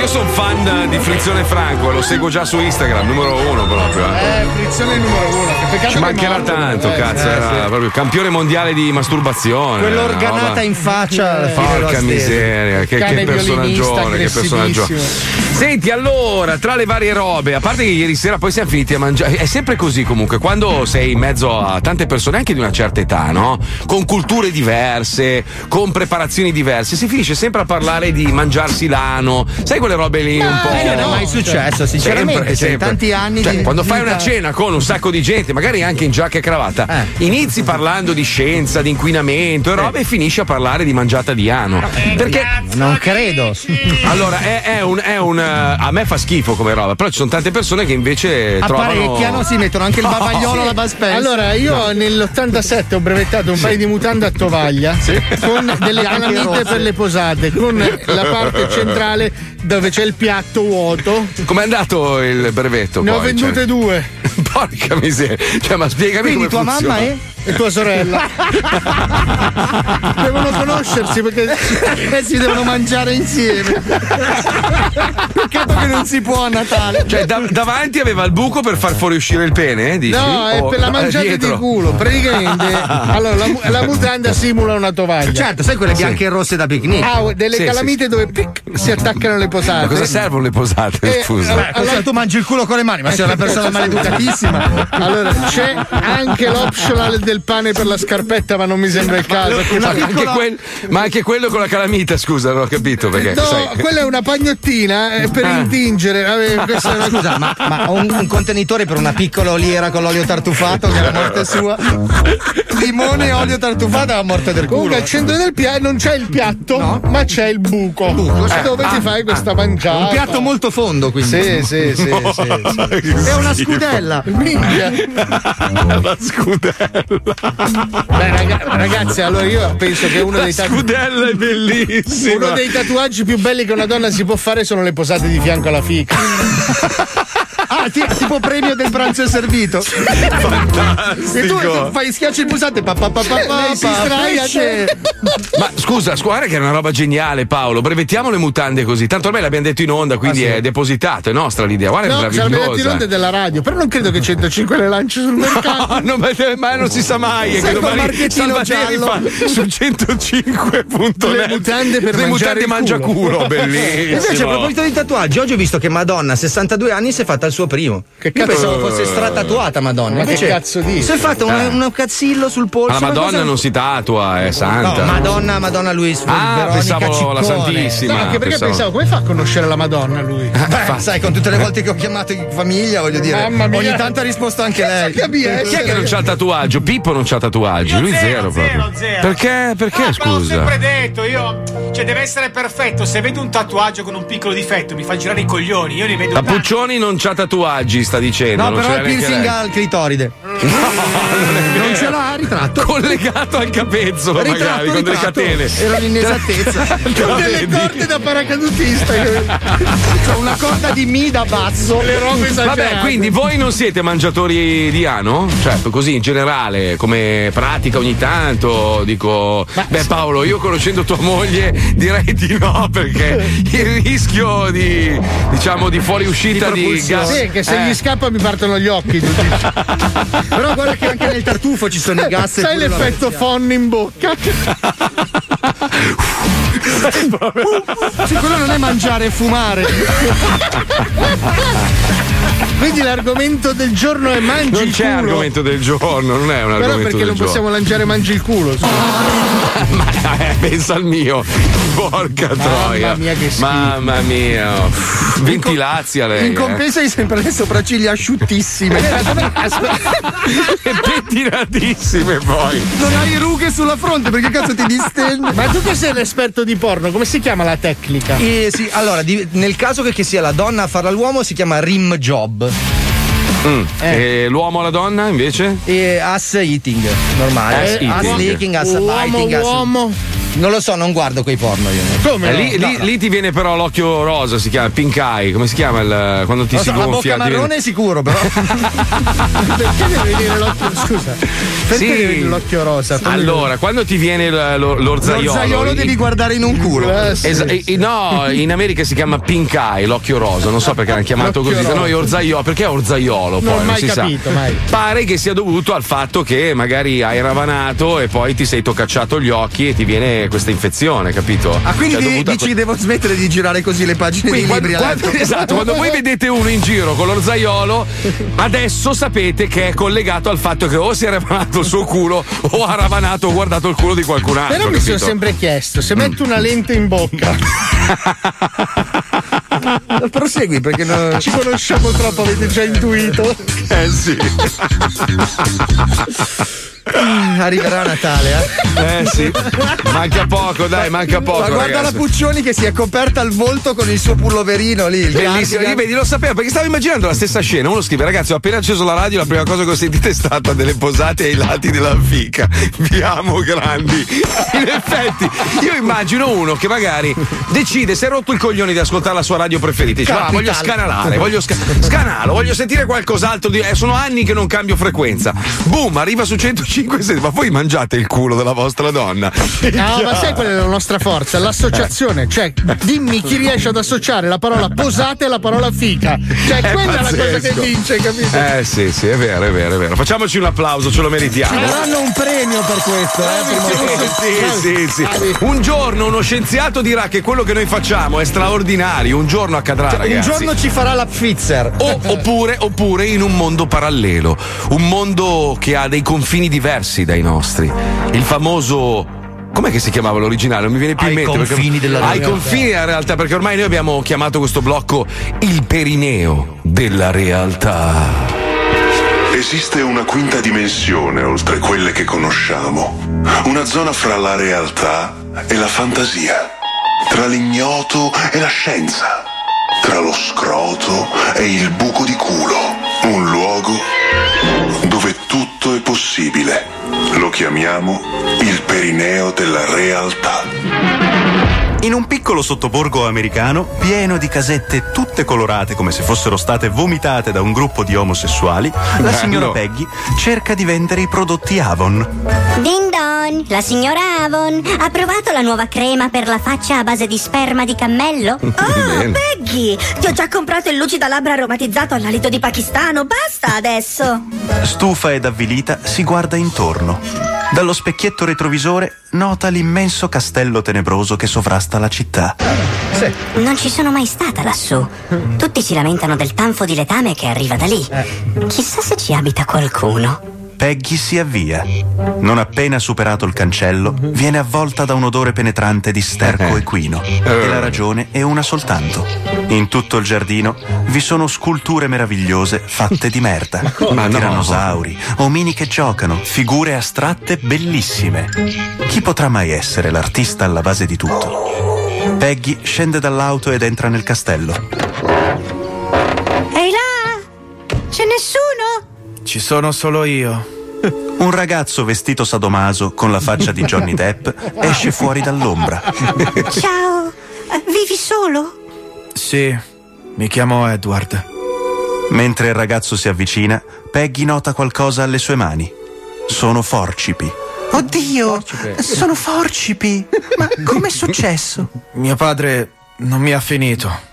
sono fan di Frizione Franco, lo seguo già su Instagram, numero uno proprio. eh. Eh, frizione numero uno. Che peccato Ci che mancherà tanto, Eh, cazzo, eh, era sì. proprio campione mondiale di masturbazione. Quell'organata in faccia Porca miseria, che, che personaggione, che personaggio. Senti, allora, tra le varie robe, a parte che ieri sera poi siamo finiti a mangiare, è sempre così comunque, quando sei in mezzo a tante persone anche di una certa età, no? Con culture diverse, con preparazioni diverse, si finisce sempre a parlare di mangiarsi l'ano, sai quelle robe lì un po'. Eh, non è mai successo, sinceramente. Sempre, cioè, sempre. tanti anni Cioè, di quando fai una cena con un sacco di gente, magari anche in giacca e cravatta, Eh. inizi parlando di scienza, di inquinamento e robe e finisci a parlare di mangiata di ano. Perché Non credo. allora è, è un, è un, eh, a me fa schifo come roba, però ci sono tante persone che invece trovano Apparecchiano, si mettono anche il bavagliolo alla bus Spencer. Allora, io nell'87 ho brevettato un paio di mutande a tovaglia con delle Bianche e calamite rosse. per le posate, con la parte centrale dove c'è il piatto vuoto. Com'è andato il brevetto? Ne ho poi? vendute Cioè, due. porca miseria. Cioè, ma spiegami Quindi come tua funziona. mamma è? E tua sorella. Devono conoscersi perché Eh, si devono mangiare insieme. Peccato che non si può a Natale. Cioè, da- davanti aveva il buco per far fuoriuscire il pene, eh, dici? No, è per la no, mangiata dietro? di culo. Praticamente, allora la, la mutanda simula una tovaglia. Certo, sai quelle bianche e rosse da picnic. Ha delle Sì, calamite dove pic, si attaccano le posate. Ma cosa servono le posate? Eh, Scusa. allora- Allora tu mangi il culo con le mani, ma sei una persona maleducatissima. Allora, c'è anche l'optional del pane per la scarpetta, ma non mi sembra il caso. Ma anche, quel- ma anche quello con la calamita, scusa, non ho capito perché. No, sai- quella è una pagnottina eh, per Ah. intingere. Vabbè, una- Scusa, ma, ma un, un contenitore per una piccola oliera con l'olio tartufato che è la morte sua. Limone e olio tartufato la morte del culo. Comunque al centro del piatto non c'è il piatto, ma c'è il buco. dove ti fai questa mangiata? Un piatto molto fondo, quindi. Sì, sì, sì, sì, sì. È una scudella. Minchia. la scudella. Beh, raga- ragazzi, allora io penso che uno dei, tatu- scudella è bellissima. uno dei tatuaggi più belli che una donna si può fare sono le posate di fianco alla fica. Ah, ti- tipo premio del pranzo servito. E tu Fantastico. fai schiacci il pulsante. Pa, pa, pa, pa, pa, si pesce. Ma scusa, guarda che è una roba geniale, Paolo. Brevettiamo le mutande così. Tanto ormai l'abbiamo detto in onda, quindi è depositato, è nostra l'idea. Guarda, No, è sarebbe detto in meravigliosa. onda della radio, però non credo che 105 le lanci sul mercato. No, no, ma, ma non si sa mai. È che Sai, col domani giallo. fa su 105.net Le mutande per le mangiare mutande il mangia culo. culo, bellissimo. Invece, a proposito di tatuaggi, oggi ho visto che Madonna, a 62 anni, si è fatta il suo primo. Che Io cazzo- pensavo fosse stratatuata Madonna. Ma che Invece cazzo dici? Si è fatta un, un cazzillo sul polso. La una Madonna cosa- non si tatua, è santa. No, Madonna, Madonna Luis. Ah, Veronica pensavo la Ciccone. Santissima. No, anche perché pensavo- pensavo, come fa a conoscere la Madonna lui? Beh, sai, con tutte le volte che ho chiamato in famiglia, voglio dire, Mamma mia. ogni tanto ha risposto anche lei. Chi è che non c'ha il tatuaggio? Pippo non c'ha tatuaggi, Io lui zero, zero, proprio. zero, zero. Perché? Perché Ah, però l'ho scusa? sempre detto, io. Cioè, deve essere perfetto. Se vedo un tatuaggio con un piccolo difetto, mi fa girare i coglioni. Io ne vedo La tanti. Puccioni non c'ha tatuaggi, sta dicendo. No, non però il piercing lei. al clitoride. non ce l'ha, ritratto. Collegato al capezzolo, magari, Ritratto, con delle ritratto. catene. Era un'inesattezza. Te la Con delle vedi? corde da paracadutista. C'ho una corda di mi da basso. Le robe esagerate. Vabbè, quindi voi non siete mangiatori di ano? Cioè, così in generale, come pratica ogni tanto, dico. Beh, Paolo, io conoscendo tua moglie direi di no, perché il rischio di diciamo di fuoriuscita di, propulsione. gas. Sì, che se Eh, gli scappa mi partono gli occhi. Però guarda che anche nel tartufo ci sono i gas. Sai l'effetto phon in bocca? Sì, quello non è mangiare e fumare. Quindi l'argomento del giorno è mangi non il c'è culo. argomento del giorno, non è un Però argomento perché del non giorno. possiamo lanciare mangi il culo? Ma eh, pensa al mio. Porca troia. mia. Mamma mia. Ventilazia lei. In eh. compenso hai sempre le sopracciglia asciuttissime. E pettinatissime poi. non hai rughe sulla fronte perché cazzo ti distende? Ma tu che sei l'esperto di porno, come si chiama la tecnica? Eh, sì, allora, di- nel caso che, che sia la donna a farla all'uomo si chiama rim job. E l'uomo alla donna invece? E ass eating, normale. Ass Eh, eating. Ass licking, ass Uomo, biting, ass- uomo. Non lo so, non guardo quei porno io. Come Eh, no? lì, lì- lì ti viene però l'occhio rosa, si chiama pink eye, come si chiama il, quando ti Lo si so, la gonfia? bocca ti viene- marrone sicuro, però. Perché deve venire l'occhio? Scusa. Perché Sì. deve venire l'occhio rosa? Fammi Allora, quando ti viene il- lo- l'orzaiolo. L'orzaiolo i- devi guardare in un culo. Eh, sì. Esa- i- no, in America si chiama pink eye, l'occhio rosa, non so perché l'hanno chiamato L'occhio così, da rosa. noi orzaiolo, perché è orzaiolo poi? Non mai si capito, sa. mai. Pare che sia dovuto al fatto che magari hai ravanato e poi ti sei toccacciato gli occhi e ti viene questa infezione, capito? Ah, quindi Cioè, di- dici devo smettere di girare così le pagine Quindi dei libri quando, esatto, quando voi vedete uno in giro con l'orzaiolo, adesso sapete che è collegato al fatto che o si è ravanato il suo culo o ha ravanato o guardato il culo di qualcun altro. Però mi sono capito? sempre chiesto, se metto una lente in bocca, Prosegui perché non... ci conosciamo troppo, avete già intuito. Eh sì. Arriverà Natale, eh. Eh sì. Manca poco, dai, manca poco. Ma guarda la ragazzi. Puccioni che si è coperta il volto con il suo pulloverino lì. Bellissimo, io vedi, lo sapevo perché stavo immaginando la stessa scena. Uno scrive: Ragazzi, ho appena acceso la radio. La prima cosa che ho sentito è stata delle posate ai lati della fica. Vi amo grandi. In effetti, io immagino uno che magari decide, si è rotto il coglione di ascoltare la sua radio preferita. Dice: Ah, voglio scanalare, voglio sca- scanalo, voglio sentire qualcos'altro. Di- eh, sono anni che non cambio frequenza. Boom, arriva su 105 sedi. Ma voi mangiate il culo della vostra donna. No, ma sai qual è la nostra forza? L'associazione. Cioè, dimmi chi riesce ad associare la parola posate alla parola fica. Cioè, È quella è la cosa che pazzesco. vince, capito? Eh sì, sì, è vero, è vero, è vero. Facciamoci un applauso, ce lo meritiamo. Ci daranno un premio per questo, eh. Sì, sì, sì. Un giorno uno scienziato dirà che quello che noi facciamo è straordinario. Un giorno accadrà, Cioè, Un ragazzi. giorno ci farà la Pfitzer. O- oppure, oppure in un mondo parallelo, un mondo che ha dei confini diversi dai nostri. Il famoso. Com'è che si chiamava l'originale? Non mi viene più Ai in mente. perché- confini della Ai realtà. confini della realtà, perché ormai noi abbiamo chiamato questo blocco il perineo della realtà. Esiste una quinta dimensione oltre quelle che conosciamo, una zona fra la realtà e la fantasia, tra l'ignoto e la scienza, tra lo scroto e il buco di culo, un luogo dove tutto è possibile. Lo chiamiamo il perineo della realtà. In un piccolo sottoborgo americano, pieno di casette tutte colorate come se fossero state vomitate da un gruppo di omosessuali, la signora Peggy cerca di vendere i prodotti Avon. Din don, la signora Avon ha provato la nuova crema per la faccia a base di sperma di cammello? Oh. Peggy! Ti ho già comprato il lucida labbra aromatizzato all'alito di pakistano. Basta adesso! Stufa ed avvilita, si guarda intorno. Dallo specchietto retrovisore nota l'immenso castello tenebroso che sovrasta la città. Non ci sono mai stata lassù. Tutti si lamentano del tanfo di letame che arriva da lì. Chissà se ci abita qualcuno. Peggy si avvia. Non appena superato il cancello, viene avvolta da un odore penetrante di sterco equino. E la ragione è una soltanto. In tutto il giardino vi sono sculture meravigliose fatte di merda. Ma no. Tirannosauri, omini che giocano, figure astratte bellissime. Chi potrà mai essere l'artista alla base di tutto? Peggy scende dall'auto ed entra nel castello. Ehi là! C'è nessuno? Ci sono solo io. Un ragazzo vestito sadomaso con la faccia di Johnny Depp esce fuori dall'ombra. Ciao! Vivi solo? Sì, mi chiamo Edward. Mentre il ragazzo si avvicina, Peggy nota qualcosa alle sue mani. Sono forcipi. Oddio, sono forcipi. Ma com'è successo? Mio padre non mi ha finito.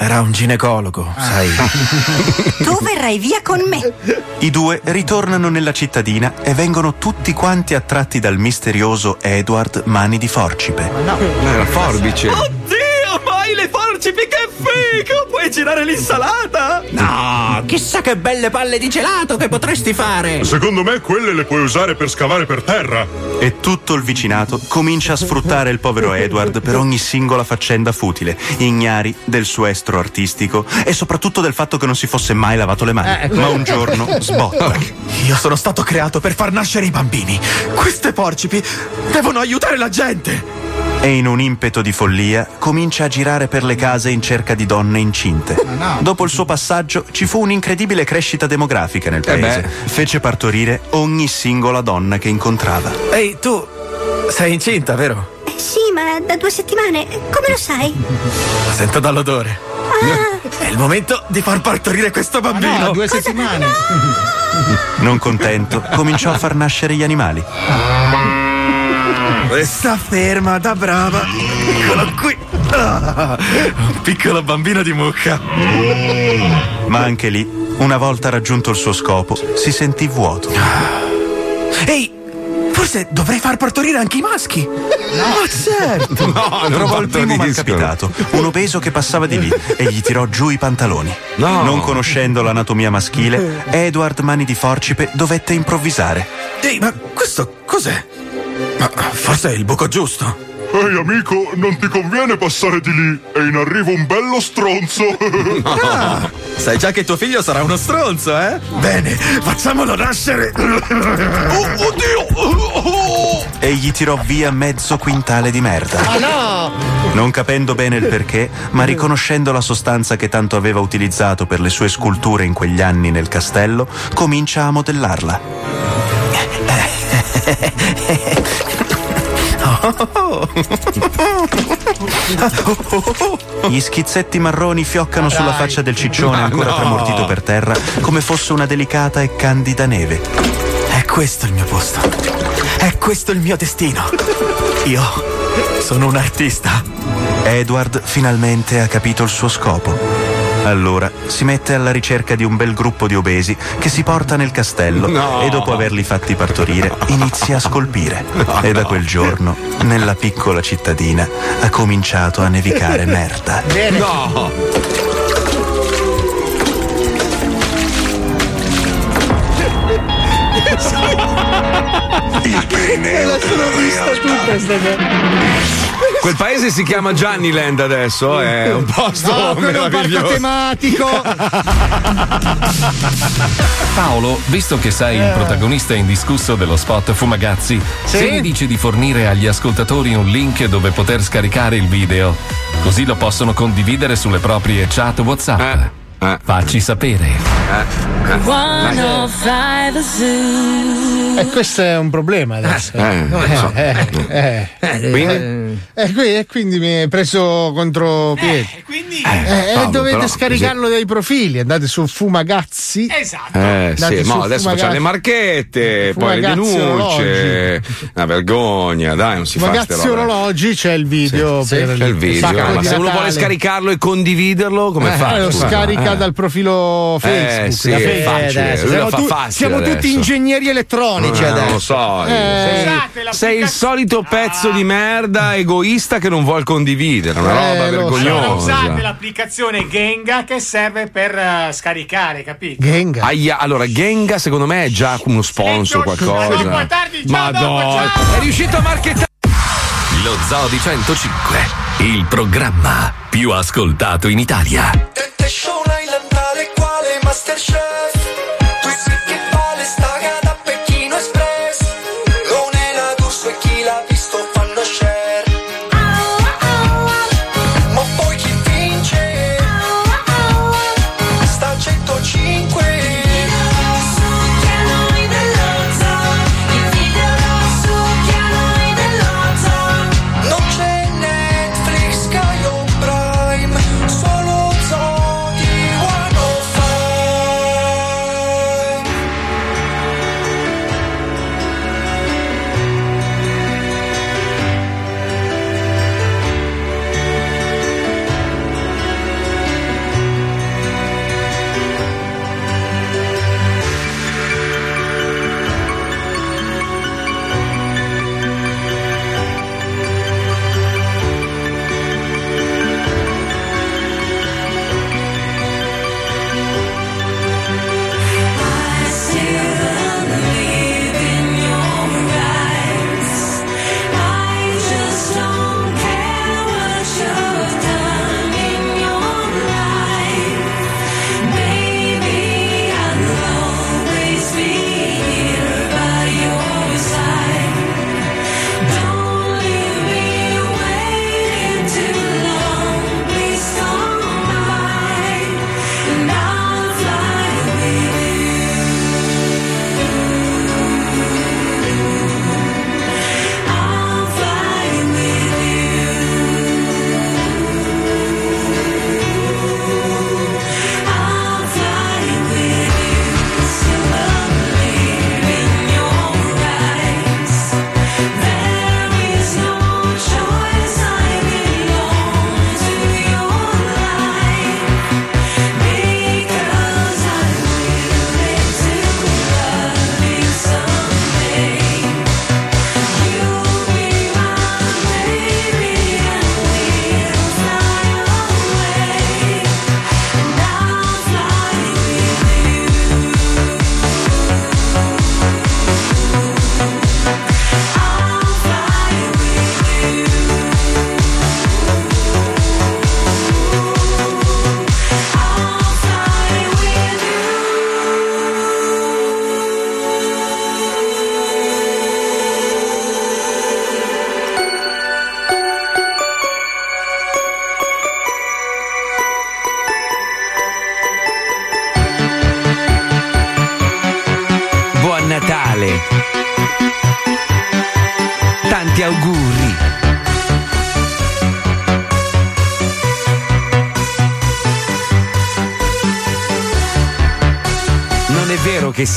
Era un ginecologo, sai. Tu verrai via con me! I due ritornano nella cittadina e vengono tutti quanti attratti dal misterioso Edward Mani di Forcipe. Eh, la forbice. Oddio, forcipi, che figo! Puoi girare l'insalata? No, chissà che belle palle di gelato che potresti fare. Secondo me quelle le puoi usare per scavare per terra. E tutto il vicinato comincia a sfruttare il povero Edward per ogni singola faccenda futile, ignari del suo estro artistico e soprattutto del fatto che non si fosse mai lavato le mani. Ma un giorno sbotta. Io sono stato creato per far nascere i bambini. Queste porcipi devono aiutare la gente. E in un impeto di follia comincia a girare per le case in cerca di donne incinte. Dopo il suo passaggio ci fu un'incredibile crescita demografica nel Eh paese. beh. Fece partorire ogni singola donna che incontrava. Ehi, tu sei incinta, vero? Sì, ma da due settimane. Come lo sai? Lo sento dall'odore. È il momento di far partorire questo bambino. No, due settimane. Non contento, cominciò a far nascere gli animali. Sta ferma, da brava. Eccolo qui. Ah, un piccolo bambino di mucca. Ma anche lì, una volta raggiunto il suo scopo, si sentì vuoto. Ehi, forse dovrei far partorire anche i maschi. Ma certo. No, Trovò il primo malcapitato, un obeso che passava di lì e gli tirò giù i pantaloni. No. Non conoscendo l'anatomia maschile, Edward Mani di Forcipe dovette improvvisare. Ehi, ma questo cos'è? Ma forse è il buco giusto. Ehi amico, non ti conviene passare di lì? È in arrivo un bello stronzo. Ah, sai già che tuo figlio sarà uno stronzo, eh? Bene, facciamolo nascere. Oh, oddio! E gli tirò via mezzo quintale di merda. Ah no! Non capendo bene il perché, ma riconoscendo la sostanza che tanto aveva utilizzato per le sue sculture in quegli anni nel castello, comincia a modellarla. Gli schizzetti marroni fioccano sulla faccia del ciccione ancora tramortito per terra come fosse una delicata e candida neve. È questo il mio posto. È questo il mio destino. Io sono un artista. Edward finalmente ha capito il suo scopo. Allora si mette alla ricerca di un bel gruppo di obesi che si porta nel castello No. e dopo averli fatti partorire inizia a scolpire. e da quel giorno, nella piccola cittadina, ha cominciato a nevicare merda. No! Il pene La sono vista tutta sta Quel paese si chiama Gianniland adesso, è un posto No, quello è un parco meraviglioso. tematico. Paolo, visto che sei il protagonista indiscusso dello spot Fumagazzi, se mi dici di fornire agli ascoltatori un link dove poter scaricare il video, così lo possono condividere sulle proprie chat WhatsApp. Facci sapere. 105 Zoo. E questo è un problema adesso. Eh, eh, eh, eh. E qui- quindi mi hai preso contro piedi. E quindi. Eh, Paolo, dovete però, scaricarlo dai profili, andate su Fumagazzi. Esatto. Eh sì, ma adesso Fumagazzi. facciamo le marchette, poi le Fumagazzi denunce. Una vergogna, dai, non si fa ste Fumagazzi orologi, c'è il video Sì, per c'è il video, ma se uno vuole scaricarlo e condividerlo, come Eh, fa? lo scarica Eh. dal profilo Facebook. Eh, sì, Facebook. facile, adesso lui siamo, lo fa tu- facile siamo tutti adesso. ingegneri elettronici Eh, adesso. non lo so. io. Eh, Sei il solito pezzo di merda egoista che non vuol condividere, una Eh, roba lo so. Allora vergognosa. usate l'applicazione Genga che serve per eh, scaricare, capito? Genga. Aia, allora Genga secondo me è già uno sponsor qualcosa. dopo, tardi, ciao, dopo, Madonna, ciao. è riuscito a marchettare. Lo Zoo di 105, il programma più ascoltato in Italia. precious.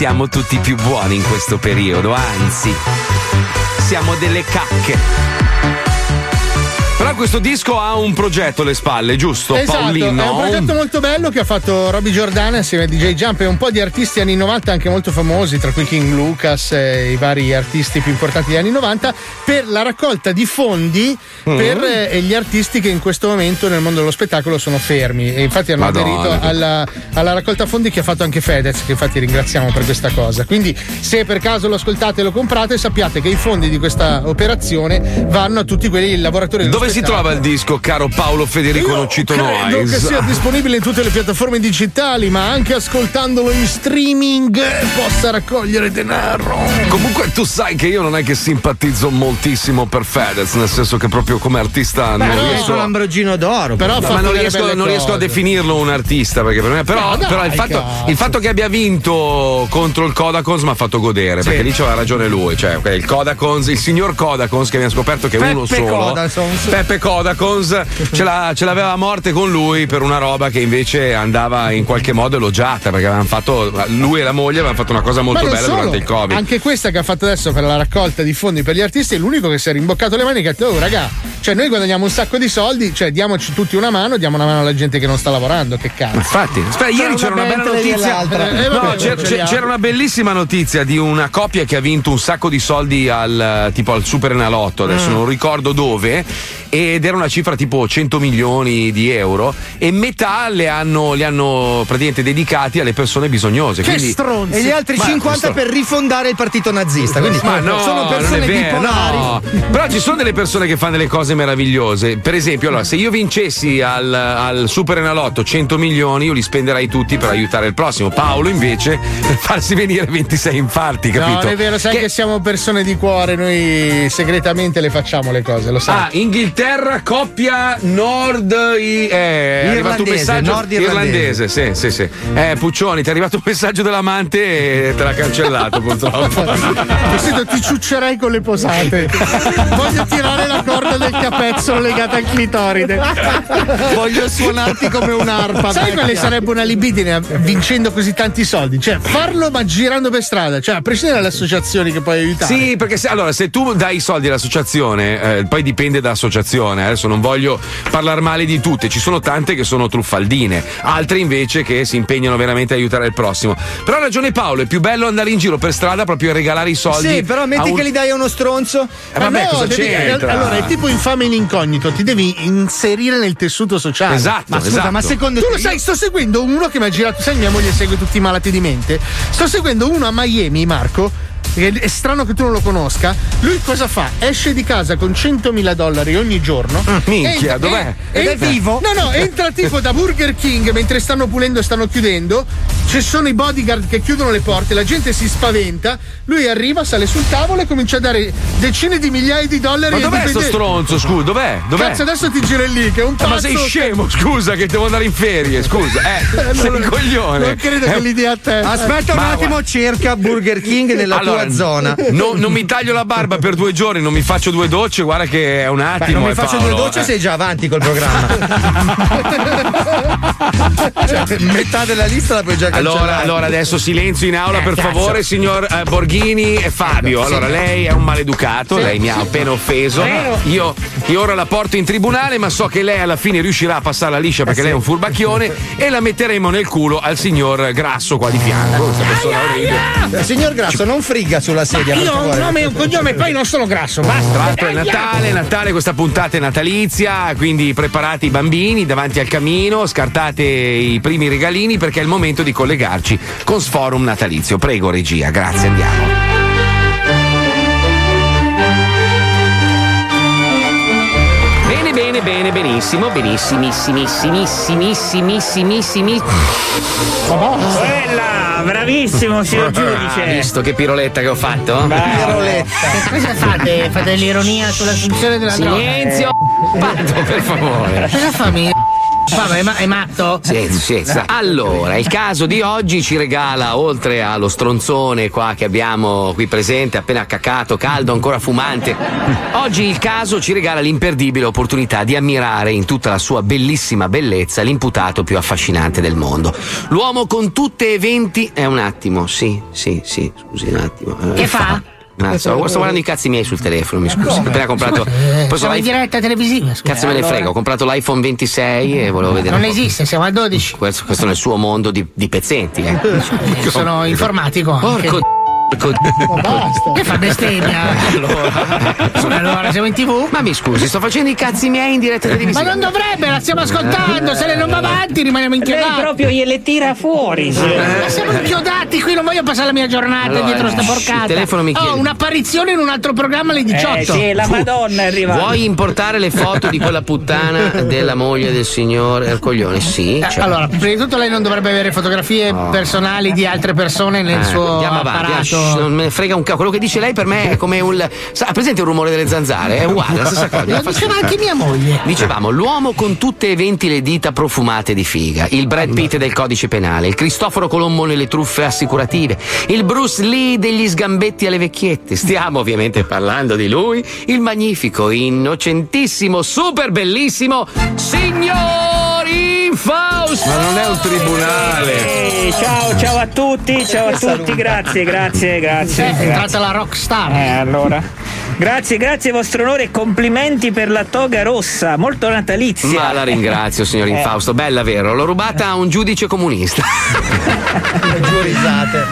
Siamo tutti più buoni in questo periodo, anzi, siamo delle cacche. Questo disco ha un progetto alle spalle, giusto? Esatto, Paolino? è un progetto molto bello che ha fatto Roby Giordana assieme a DJ Jump e un po' di artisti anni 90 anche molto famosi, tra cui King Lucas e i vari artisti più importanti degli anni 90, per la raccolta di fondi Mm. per eh, gli artisti che in questo momento nel mondo dello spettacolo sono fermi. E infatti hanno Madonna. aderito alla, alla raccolta fondi che ha fatto anche Fedez, che infatti ringraziamo per questa cosa. Quindi se per caso lo ascoltate e lo comprate, sappiate che i fondi di questa operazione vanno a tutti quelli lavoratori dello Dove spettacolo. Trova il disco, caro Paolo Federico Nocito Credo Noise? che sia disponibile in tutte le piattaforme digitali, ma anche ascoltandolo in streaming possa raccogliere denaro. Comunque tu sai che io non è che simpatizzo moltissimo per Fedez, nel senso che proprio come artista non Beh, riesco un Lamborghino d'oro. Però No, ma non riesco, non riesco a definirlo un artista perché per me però, No, dai, però il, fatto, il fatto che abbia vinto contro il Kodakons mi ha fatto godere Sì. perché lì c'aveva ragione lui cioè il Kodakons il signor Kodakons che abbiamo scoperto che è uno solo Kodakons. Peppe Kodakons ce, l'ha- ce l'aveva a morte con lui per una roba che invece andava in qualche modo elogiata perché avevano fatto lui e la moglie avevano fatto una cosa molto bella solo, durante il Covid Anche questa che ha fatto adesso per la raccolta di fondi per gli artisti è l'unico che si è rimboccato le maniche e ha detto, oh raga, cioè noi guadagniamo un sacco di soldi, cioè diamoci tutti una mano, diamo una mano alla gente che non sta lavorando, che cazzo. Infatti, aspetta, ieri c'era una bella notizia. Eh, No, vabbè, c'era, ce li ha. c'era una bellissima notizia di una coppia che ha vinto un sacco di soldi al tipo al Super Enalotto, adesso Mm. non ricordo dove, ed era una cifra tipo 100 milioni di euro e metà le hanno, li hanno praticamente dedicati alle persone bisognose. quindi- E gli altri Ma- 50 stro- per rifondare il partito nazista. Quindi ma no, sono persone non è vero, bipolari. no. Però ci sono delle persone che fanno delle cose meravigliose. Per esempio, allora, se io vincessi al, al Super Enalotto 100 milioni, io li spenderei tutti per aiutare il prossimo. Paolo, invece, per farsi venire 26 infarti, capito? No, è vero, sai che... siamo persone di cuore, noi segretamente le facciamo le cose, lo sai. Ah, Inghilterra, coppia nord. i- eh, è arrivato un Irlandese, messaggio nord irlandese. sì, sì, sì. Eh, Puccioni, ti è arrivato un messaggio dell'amante e te l'ha cancellato, purtroppo. Vestito ti ciuccerei con le posate. Voglio tirare la corda del capezzolo legata al clitoride. Voglio suonarti come un'arpa. Sai vecchia. quale sarebbe una libidine vincendo così tanti soldi? Cioè, farlo ma girando per strada, cioè, a prescindere dalle associazioni che puoi aiutare. Sì, perché se, allora, se tu dai i soldi all'associazione, eh, poi dipende dall'associazione. Adesso non voglio parlare male di tutte, ci sono tante che sono truffaldine, altre invece che si impegnano veramente a aiutare il prossimo. Però ha ragione Paolo, è più bello andare in giro per strada proprio a regalare i soldi. Sì, però metti un- che li dai a uno stronzo. Eh, vabbè, no, cosa devi- c'entra? Allora, è tipo infame in incognito, ti devi inserire nel tessuto sociale. Esatto, ma scusa, esatto. ma secondo tu lo sai, sto seguendo uno che mi ha girato, sai, mia moglie segue tutti i malati di mente. Sto seguendo uno a Miami, Marco. Che È strano che tu non lo conosca. Lui cosa fa? Esce di casa con 100.000 dollari ogni giorno. Mm, minchia, Entra- dov'è? eh, Ed è entra- vivo? No, no, entra tipo da Burger King mentre stanno pulendo e stanno chiudendo. Ci sono i bodyguard che chiudono le porte, la gente si spaventa. Lui arriva, sale sul tavolo e comincia a dare decine di migliaia di dollari Ma dov'è sto dipendenti. stronzo? Scusa, dov'è? Dov'è? Cazzo, adesso ti giro lì, che è un Eh, pazzo. ma sei scemo, scusa, che devo andare in ferie, scusa. Eh, sei un coglione. Non credo che Eh, li dia a te. Aspetta un Ma attimo, cerca Burger King nella Allora, tua zona. no- non mi taglio la barba per due giorni, non mi faccio due docce, guarda che è un Beh, attimo. non mi eh, faccio Paolo, due docce, eh. sei già avanti col programma. Cioè, metà della lista la puoi già cancellare. Allora, allora, adesso silenzio in aula, Eh, per cazzo. favore, signor eh, Borghini e Fabio. Allora, lei è un maleducato, lei mi ha appena offeso. Io, io ora la porto in tribunale, ma so che lei alla fine riuscirà a passarla liscia perché lei è un furbacchione e la metteremo nel culo al signor Grasso qua di fianco. Questa persona orribile. Eh, Signor Grasso, non friga sulla sedia, per Io ho un nome e un cognome, poi non sono grasso, Tra basta. l'altro è Natale, Natale, questa puntata è natalizia, quindi preparate i bambini davanti al camino, scartate i primi regalini perché è il momento di collegarci con Sforum Natalizio. Prego regia, grazie, andiamo. Bene, benissimo, benissimissimissimissimissimissimissimissimi. Quella, bravissimo, signor Hai giudice. visto che piroletta che ho fatto? Che cosa fate? Fate l'ironia sull'assunzione della droga? Silenzio! Patto, per favore. Cosa fa mi? Vabbè, ma è matto? Sì, sì, sì. Allora, il caso di oggi ci regala, oltre allo stronzone qua che abbiamo qui presente, appena cacato, caldo, ancora fumante, oggi il caso ci regala l'imperdibile opportunità di ammirare in tutta la sua bellissima bellezza l'imputato più affascinante del mondo. L'uomo con tutte e venti. È un attimo, sì, sì, sì, scusi un attimo. Eh, Che fa? No, sto, sto guardando i cazzi miei sul telefono, mi scusi. Ho appena comprato. Eh, Poi siamo in diretta televisiva. scusa. Cazzo me ne frega, ho comprato l'iPhone 26 e volevo vedere. Non esiste, siamo al 12. Questo, questo nel suo mondo di, di pezzenti, eh. Eh, Sono informatico. Porco Porco basta. Che fa bestemmia? Allora. allora, siamo in tv? Ma mi scusi, sto facendo i cazzi miei in diretta televisiva. Ma non dovrebbe, la stiamo ascoltando. Se lei non va avanti, rimaniamo inchiodati. Lei proprio gliele tira fuori. sì. Ma siamo inchiodati qui, non voglio passare la mia giornata Allora, dietro sta porcata. il telefono mi chiede. Ho un'apparizione in un altro programma alle 18. Eh, sì, la. Madonna è arrivata. Vuoi importare le foto di quella puttana della moglie del signor Ercoglione? Sì. Eh, certo. Allora, prima di tutto lei non dovrebbe avere fotografie personali di altre persone nel Eh, suo andiamo avanti, apparato. eh, shh, non me ne frega un cazzo. Quello che dice lei per me è come un. Sa, ha presente il rumore delle zanzare? È uguale, la stessa cosa. Lo diceva anche mia moglie. Dicevamo, l'uomo con tutte e venti le dita profumate di figa, il Brad Pitt del codice penale, il Cristoforo Colombo nelle truffe assicurative, il Bruce Lee degli sgambetti alle vecchiette. Stiamo ovviamente parlando di lui, il magnifico, innocentissimo, super bellissimo signor Infausto! Ma non è un tribunale. Eh, ciao, ciao a tutti, ciao a tutti, grazie, grazie, grazie. Eh, è entrata la rockstar. Eh, allora. Grazie, grazie vostro onore e complimenti per la toga rossa, molto natalizia. Ma la ringrazio, signor Eh. Infausto, bella vero? L'ho rubata a un giudice comunista.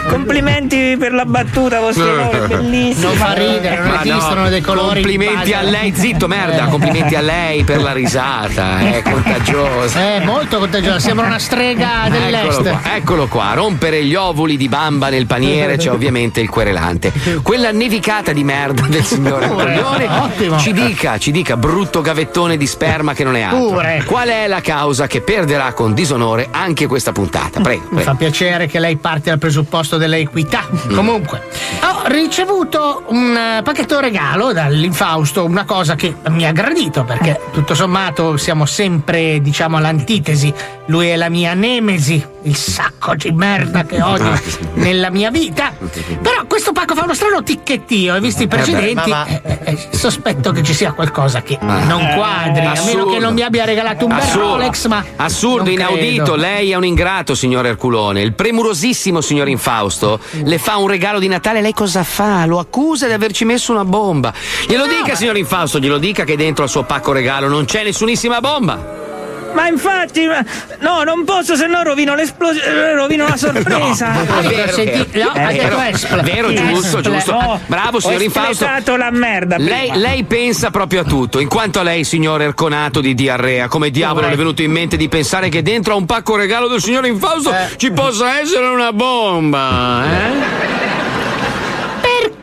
Complimenti per la battuta, vostro onore, bellissima. Non fa ridere, non Ma esistono no, dei colori. Complimenti a lei, zitto, merda. Eh. Complimenti a lei per la risata, è contagiosa. Eh, molto contagiosa, sembra una strega dell'est. Eccolo qua, eccolo qua, rompere gli ovuli di bamba nel paniere c'è ovviamente il querelante. Quella nevicata di merda del signore Ottimo. ci dica, ci dica, brutto gavettone di sperma che non è altro. Pure. Qual è la causa che perderà con disonore anche questa puntata? Prego, Mi fa piacere che lei parte dal presupposto dell'equità. Mm. Comunque, ho ricevuto un eh, pacchetto regalo dall'Infausto, una cosa che mi ha gradito perché tutto sommato siamo sempre, diciamo, all'antitesi. Lui è la mia nemesi, il sacco di merda che odio Ah. nella mia vita. Però questo pacco fa uno strano ticchettio e visti i beh, precedenti, ma va. eh, eh, sospetto che ci sia qualcosa che Ah. non quadri, a meno che non mi abbia regalato un bel Assurdo. Rolex, ma Assurdo, inaudito, credo. lei è un ingrato, signor Erculone. Il premurosissimo signor Infausto le fa un regalo di Natale, lei cosa fa? Lo accusa di averci messo una bomba. Glielo dica, signor Infausto, glielo dica che dentro al suo pacco regalo non c'è nessunissima bomba. Ma infatti, ma- no, non posso, se no rovino l'esplosione, rovino la sorpresa. No, è vero, Senti, vero. no, Eh, vero, vero, giusto, giusto. No, Bravo, signor ho Infausto. la merda. Lei, lei pensa proprio a tutto, in quanto a lei, signor Erconato di diarrea, come diavolo le è venuto in mente di pensare che dentro a un pacco regalo del signor Infausto ci possa essere una bomba? Eh?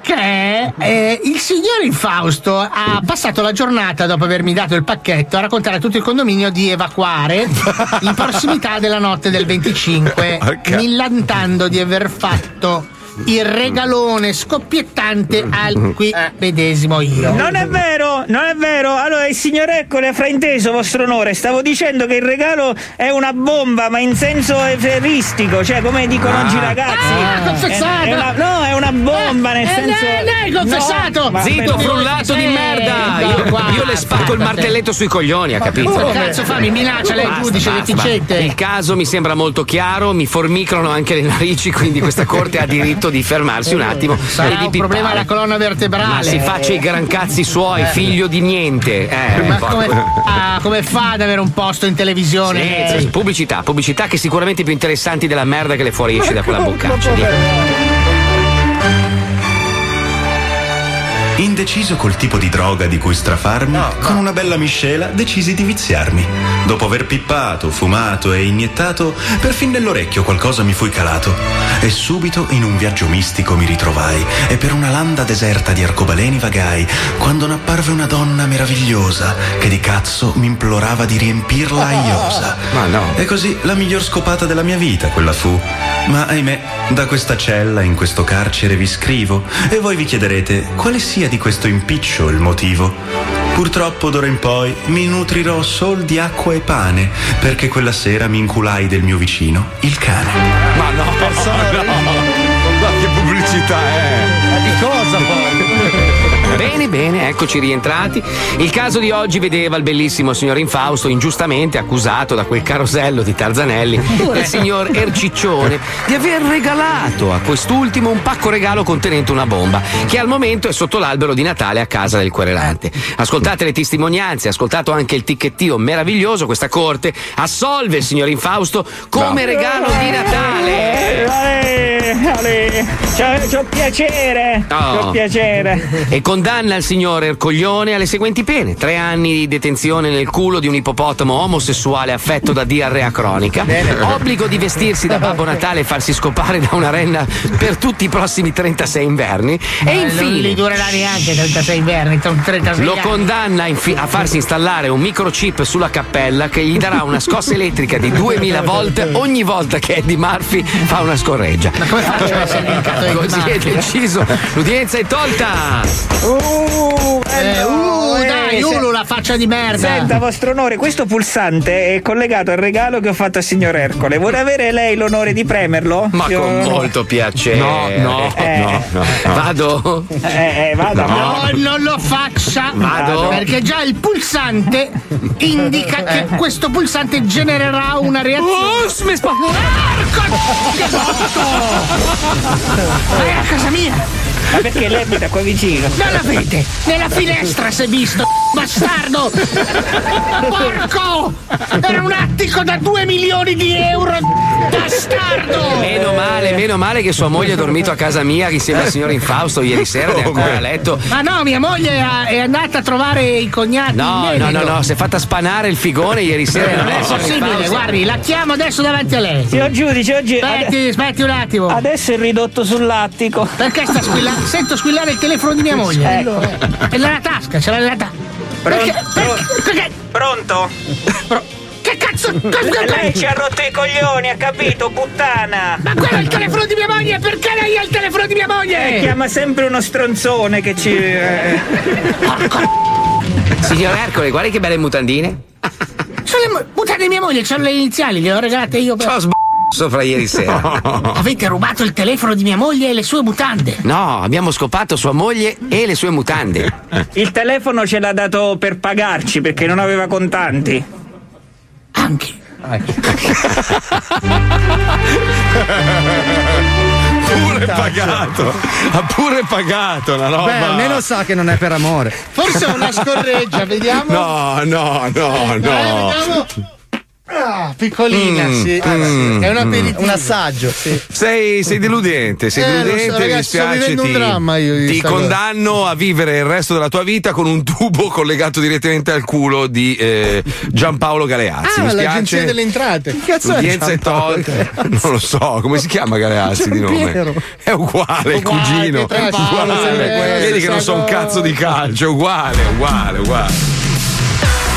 Perché eh, il signor Infausto ha passato la giornata dopo avermi dato il pacchetto a raccontare a tutto il condominio di evacuare in prossimità della notte del 25, millantando di aver fatto il regalone scoppiettante al qui medesimo io. Non è vero, non è vero. Allora, il signor Eccole ha frainteso, vostro onore. Stavo dicendo che il regalo è una bomba, ma in senso eferistico, cioè come dicono Ah. oggi i ragazzi. Ah, ha confessato! È- è una- no, è una bomba, nel Eh, senso. lei- lei ha confessato! No, Zitto, frullato di Eh, merda! Io, qua, io le spacco il martelletto sui coglioni, ha capito? Oh, cazzo fa, mi minaccia lei, Basta, giudice basta, deficiente. basta. Il caso mi sembra molto chiaro, mi formicano anche le narici, quindi questa corte ha diritto di fermarsi un attimo Sarà e di un problema pippare. alla colonna vertebrale. Ma si faccia i gran cazzi suoi, Eh. figlio di niente. Eh, Ma come fa, come fa ad avere un posto in televisione? Sì, sì, pubblicità, pubblicità che sicuramente più interessanti della merda che le fuoriesce da quella boccaccia. Via. Indeciso col tipo di droga di cui strafarmi, con una bella miscela decisi di viziarmi. Dopo aver pippato, fumato e iniettato, perfin nell'orecchio qualcosa mi fui calato. E subito in un viaggio mistico mi ritrovai e per una landa deserta di arcobaleni vagai, quando n'apparve una donna meravigliosa che di cazzo mi implorava di riempirla a iosa. Ma no. E così la miglior scopata della mia vita quella fu. Ma ahimè, da questa cella in questo carcere vi scrivo e voi vi chiederete quale sia di questo impiccio il motivo. Purtroppo d'ora in poi mi nutrirò sol di acqua e pane, perché quella sera mi inculai del mio vicino, il cane. Ma no, no. Ma che pubblicità è? Ma di cosa poi? Bene, bene, eccoci rientrati. Il caso di oggi vedeva il bellissimo signor Infausto ingiustamente accusato da quel carosello di Tarzanelli, il signor Erciccione, di aver regalato a quest'ultimo un pacco regalo contenente una bomba, che al momento è sotto l'albero di Natale a casa del querelante. Ascoltate le testimonianze, ascoltato anche il ticchettio meraviglioso, questa corte assolve il signor Infausto come regalo di Natale. Ale, Ale, c'ho, c'ho piacere, Oh. c'ho piacere. E condanna il signor Ercoglione alle seguenti pene: tre anni di detenzione nel culo di un ippopotamo omosessuale affetto da diarrea cronica, obbligo di vestirsi da Babbo Natale e farsi scopare da una renna per tutti i prossimi 36 inverni. E Non infine. li durerà neanche 36 inverni, sono 36 Lo anni. condanna infi- a farsi installare un microchip sulla cappella che gli darà una scossa elettrica di 2000 volt ogni volta che Eddie Murphy fa una scorreggia. Ma come faccio a essere Così è deciso. L'udienza è tolta. Uh, Eh, uh, eh, dai, se- Ulu, la faccia di merda. Senta, vostro onore, questo pulsante è collegato al regalo che ho fatto al signor Ercole. Vuole avere lei l'onore di premerlo? Ma Io- con molto piacere. No, no, Eh. no, no, no. Vado? Eh, eh, vada. No, non lo faccia. Vado? Perché già il pulsante indica che questo pulsante genererà una reazione. Oh, mi spa- Porco che botto! Ma è a casa mia! Ma perché lei abita qua vicino? Non la vede! Nella finestra si è visto! Bastardo! Porco! Era un attico da 2 milioni di euro! Bastardo! Meno male, meno male che sua moglie ha dormito a casa mia insieme al signor Infausto ieri sera ed è ancora a letto. Ma no, mia moglie è- andata a trovare i cognati. No, in no, no, no, si è fatta spanare il figone ieri sera. Non è possibile, guardi, la chiamo adesso davanti a lei. Signor giudice, oggi. Aspetti, aspetti un attimo. Adesso è ridotto sull'attico. Perché sta squillando? Sento squillare il telefono di mia moglie. Ecco. È nella tasca, ce l'ha nella tasca. Perché? Perché? perché- Pronto? Che cazzo? Lei ci ha rotto i coglioni, ha capito, puttana? Ma quello è il telefono di mia moglie! Perché lei ha il telefono di mia moglie? Eh, chiama sempre uno stronzone che ci. eh. Signor Ercole, guarda che belle mutandine. Sono le mu- mutande di mia moglie, sono le iniziali, le ho regalate io. Per... Ho sbagliato fra ieri sera. Avete rubato il telefono di mia moglie e le sue mutande. No, abbiamo scopato sua moglie e le sue mutande. Il telefono ce l'ha dato per pagarci perché non aveva contanti. Anche. Pure pagato. Ha pure pagato una roba. Beh, almeno sa che non è per amore. Forse è una scorreggia, vediamo. No, no, no, Eh, no. vediamo. Ah, piccolina, Mm, sì. Ah, mm, sì. È un mm. aperitivo. Un assaggio, sì. Sei, sei deludente, sei Eh, so, deludente, mi ragazzi, sto dispiace. vivendo un ti, dramma io di ti sta cosa. condanno a vivere il resto della tua vita con un tubo collegato direttamente al culo di eh, Giampaolo Galeazzi. Ah, mi l'agenzia spiace. delle entrate. Che cazzo L'udienza è tolta. Non lo so, come si chiama Galeazzi di nome? È uguale, il cugino. trash. Uguale. Eh, Vedi che non so un cazzo di calcio, è uguale, uguale, uguale.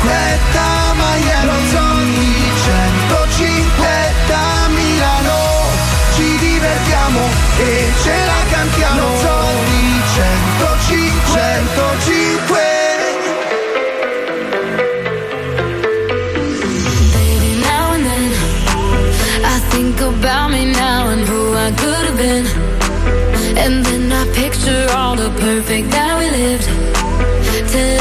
105 da Miami Lo zoo di 105 da Milano. Ci divertiamo e ce la cantiamo. Lo zoo di 105 105 Baby, now and then I think about me now and who I could have been. And then I picture all the perfect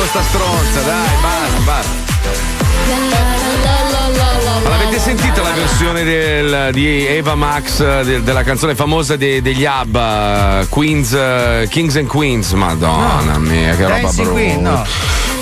con sta stronza, dai, basta, basta. Ma L'avete sentita la versione del- di Eva Max de- della canzone famosa de- degli ABBA Queens, eh, Kings and Queens? Madonna mia, che roba brutta. Queen, no.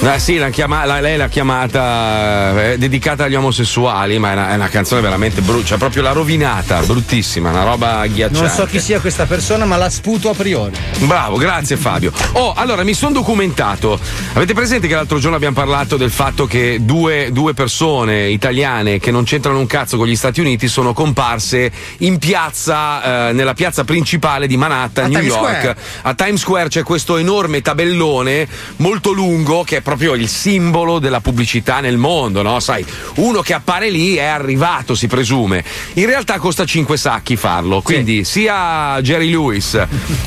Eh, sì, l'ha chiama- la- lei l'ha chiamata eh, dedicata agli omosessuali, ma è una, è una canzone veramente brutta, cioè proprio la rovinata, bruttissima, una roba ghiacciante. Non so chi sia questa persona, ma la sputo a priori. Bravo, grazie Fabio. Oh, allora mi sono documentato. Avete presente che l'altro giorno abbiamo parlato del fatto che due, due persone italiane che non c'entrano un cazzo con gli Stati Uniti sono comparse in piazza, eh, nella piazza principale di Manhattan, A New Times York. Square. A Times Square c'è questo enorme tabellone molto lungo che è proprio il simbolo della pubblicità nel mondo, no? Sai, uno che appare lì è arrivato, si presume. In realtà costa 5 sacchi farlo, quindi sia Jerry Lewis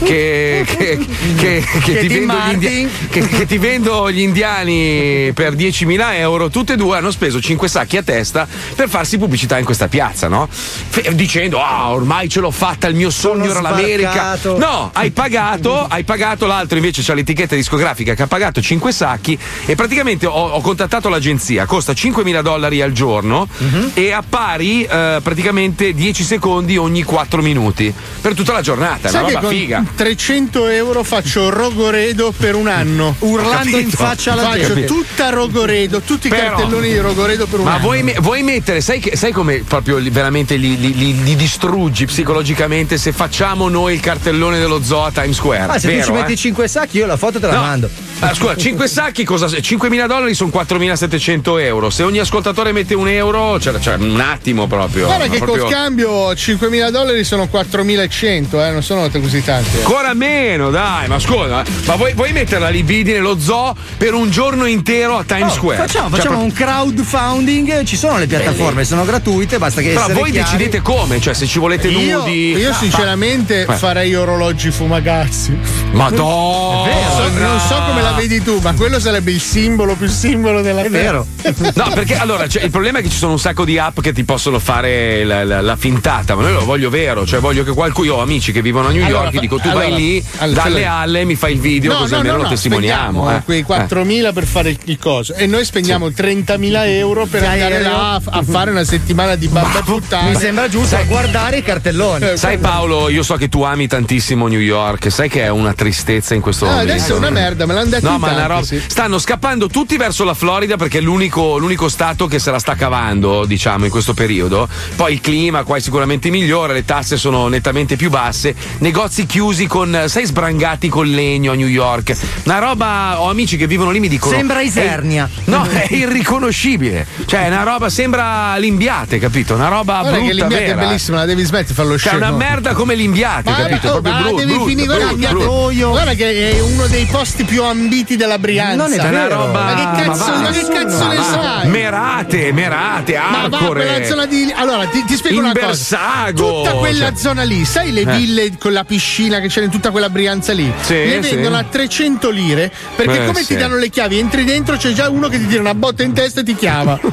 che, che- che- che ti india- che- ti vendo gli indiani per 10.000 euro, tutte e due hanno speso 5 sacchi a testa per farsi pubblicità in questa piazza, no? Fe- dicendo, ah, ormai ce l'ho fatta, il mio sogno Sono era l'America. sbarcato. No, hai pagato, hai pagato, l'altro invece c'ha l'etichetta discografica che ha pagato 5 sacchi e praticamente ho, ho contattato l'agenzia, costa 5.000 dollari al giorno Mhm. e appari eh, praticamente 10 secondi ogni 4 minuti per tutta la giornata, Sai una che roba con figa. 300 euro faccio Rogoredo per un anno. Urlando in faccia alla Faccio gente. tutta Rogoredo, tutti i Però- cartelloni di Rogoredo per un Ma anno. vuoi, me- vuoi mettere, sai, che- sai come proprio li- veramente li, li- li- distruggi psicologicamente se facciamo noi il cartellone dello zoo a Times Square? Ah, se Vero, tu ci metti eh? 5 sacchi, io la foto te la No. mando. Ah, scusa, 5 sacchi, cosa, 5.000 dollari sono 4.700 euro. Se ogni ascoltatore mette un euro, cioè, cioè, un attimo proprio. Guarda che proprio- col cambio 5.000 dollari sono 4.100, eh, non sono così tanti. eh. Ancora meno, dai, ma scusa, eh. ma vuoi, vuoi metterla lì vidi nello zoo per un giorno intero a Times Oh, Square? Facciamo, Cioè, facciamo proprio- un crowdfunding, ci sono le piattaforme, sono gratuite, basta che Però voi chiari. decidete come, cioè se ci volete Io, nudi. io sinceramente Eh. farei orologi fumagazzi. Madonna! So- non so come la vedi tu, ma quello sarebbe il simbolo più simbolo della È terra. vero. No, perché allora cioè, il problema è che ci sono un sacco di app che ti possono fare la, la- la fintata, ma noi lo voglio vero, cioè voglio che qualcuno, io ho amici che vivono a New Allora, York, gli dico tu allora, vai lì, allora, dalle alle, mi fai il video, No, così no, almeno no, lo no, testimoniamo. spendiamo eh. quei 4.000 per fare il coso e noi spendiamo 30.000 euro per Di andare aereo. là a, a fare una settimana di bamba puttana. Mi sembra giusto guardare i cartelloni. Eh, Sai Paolo, io so che tu ami tantissimo New York, sai che è una tristezza in questo Ah, momento. adesso è una merda, me l'hanno detto No, ma è una tanti, roba- sì. stanno scappando tutti verso la Florida perché è l'unico, l'unico stato che se la sta cavando, diciamo, in questo periodo. Poi il clima qua è sicuramente migliore, le tasse sono nettamente più basse, negozi chiusi con, sai, sbrangati con legno a New York. Una roba, ho amici che vivono lì mi dicono. Sembra è- Isernia. no, è irriconoscibile. Cioè, è una roba, sembra l'imbiate, capito? Una roba Guarda brutta, che l'imbiate vera. è bellissima, la devi smettere di farlo Cioè, scemo. una merda come l'imbiate, Ma, capito? oh, Proprio ma brutto, devi brutto, finire brutto, guarda, brutto. guarda che è uno dei posti più ambiti della Brianza. Non è È una roba. Ma che cazzo, va, ma che cazzo ne sai? Merate, merate, Ma va, arcore. quella zona di. Allora, ti, ti spiego una cosa. Tutta quella cioè. zona lì, sai le Eh. ville con la piscina che c'è in tutta quella Brianza lì? Sì, le sì. vendono a 300 lire perché Eh, come sì. ti danno le chiavi, entri dentro, c'è già uno che ti tira una botta in testa e ti chiava.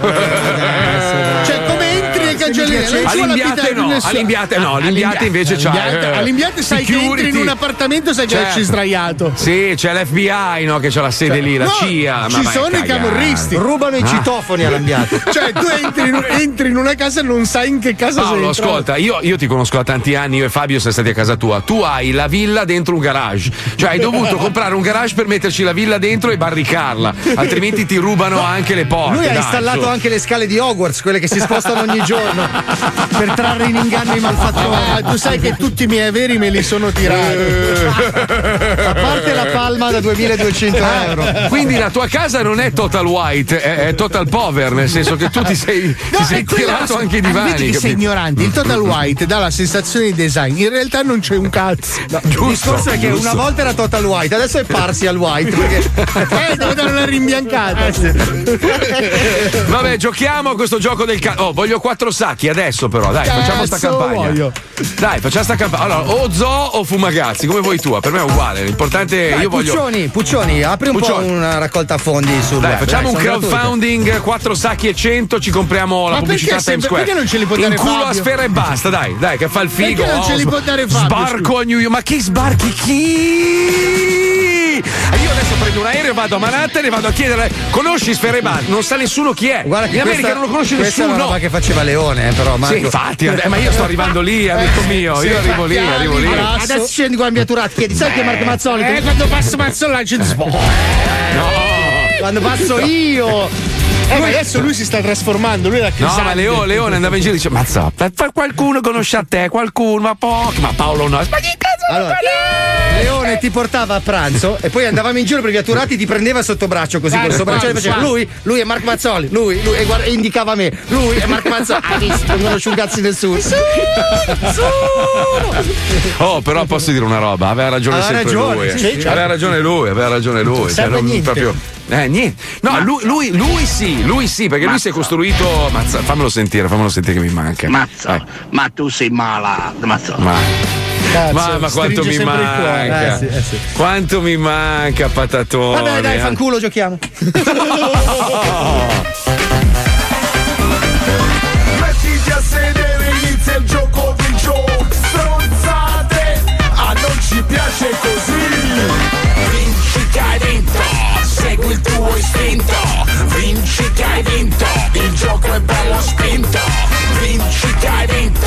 cioè, come entri piacevoli. non ci All'imbiate no, all'imbiate no, all'imbiate invece c'ha, all'imbiate- eh, all'imbiate sai che entri in un appartamento sai che Certo. esci sdraiato. Sì, c'è l'FBI no, che c'ha la sede lì, la CIA. ma ci sono i camorristi. Rubano i Ah. citofoni all'ambiate. Cioè, tu entri in, entri in una casa e non sai in che casa sei. Paolo, ascolta, io, io ti conosco da tanti anni, io e Fabio siamo stati a casa tua. Tu hai la villa dentro un garage. Cioè, hai dovuto comprare un garage per metterci la villa dentro e barricarla. Altrimenti ti rubano anche le porte. Lui ha installato su. anche le scale di Hogwarts, quelle che si spostano ogni giorno, per trarre in inganno i malfattori. Ah, tu sai che tutti i miei averi me li sono tirati. A parte la palma da 2200 euro. Quindi la tua casa non è total white, è, è total pover, nel senso che tu ti sei, ti sei tirato anche i divani. Vedi che sei ignorante. Il Total White dà la sensazione di design. In realtà non c'è un cazzo. Il discorso è che una volta era total white, adesso è parsi al white. Perché... Eh, devo dare una rimbiancata. Vabbè, giochiamo a questo gioco del cazzo. Oh, voglio quattro sacchi adesso, però. Dai, facciamo sta Cazzo campagna. voglio. Dai, facciamo sta campagna. Allora, o zoo o fumagazzi, come vuoi tu. Per me è uguale. L'importante è io voglio. Puccioni, Puccioni, apri un Puccioni. po' una raccolta fondi sul Dai, web. facciamo dai, un crowdfunding, 4 sacchi e 100, ci compriamo la Ma pubblicità Times sempre- Square. perché non ce li può In dare culo a Fabio? sfera e basta, dai, dai, che fa il figo. Perché non ce li oh, può dare Fabio, Sbarco a New York. Ma chi sbarchi chi? Io adesso prendo un aereo, vado a Manhattan e vado a chiedere: conosci Sfera e basta? Non sa nessuno chi è. Guarda che In America questa- non lo conosce questa è nessuno. una roba che faceva Leone, eh, però. Marco. Sì, infatti, eh, ma io sto arrivando lì, amico mio. Io arrivo lì, arrivo lì. Adesso scendi qua in via Turat, chiedi, sai che Marco Mazzoli? Eh, quando passo Mazzoli la gente Quando passo io! Eh, ma adesso lui si sta trasformando, lui era No, Crisante. ma Leo- Leone andava in giro e dice: Mazza, qualcuno conosce a te, qualcuno, ma pochi, ma Paolo no. Ma chi cazzo Allora, Leone ti portava a pranzo e poi andavamo in giro per via Turati ti prendeva sotto braccio così col suo braccio e faceva lui, lui è Marco Mazzoli, lui, lui e, guarda- e indicava me, lui è Marco Mazzoli. Ha visto, non conosce un cazzo nessuno. Oh, però posso dire una roba, aveva ragione Aveva sempre ragione, lui. eh. sì, certo. Aveva ragione lui, aveva ragione lui. serve non- niente. proprio- Eh, niente. No, lui, lui, lui sì, lui sì, perché lui si è costruito. Mazza, fammelo sentire, fammelo sentire che mi manca. Mazza, ma tu sei malato, mazza. Ma, Cazzo, ma, ma quanto mi manca. Eh, sì, eh, sì. Quanto mi manca, patatone. Vabbè dai, fanculo, giochiamo. Mettiti a sedere, inizia il gioco di gioco Stronzate, a non ci piace così Vinci che hai vinto, segui il tuo istinto Vinci che hai vinto, il gioco è bello spinto Vinci che hai vinto,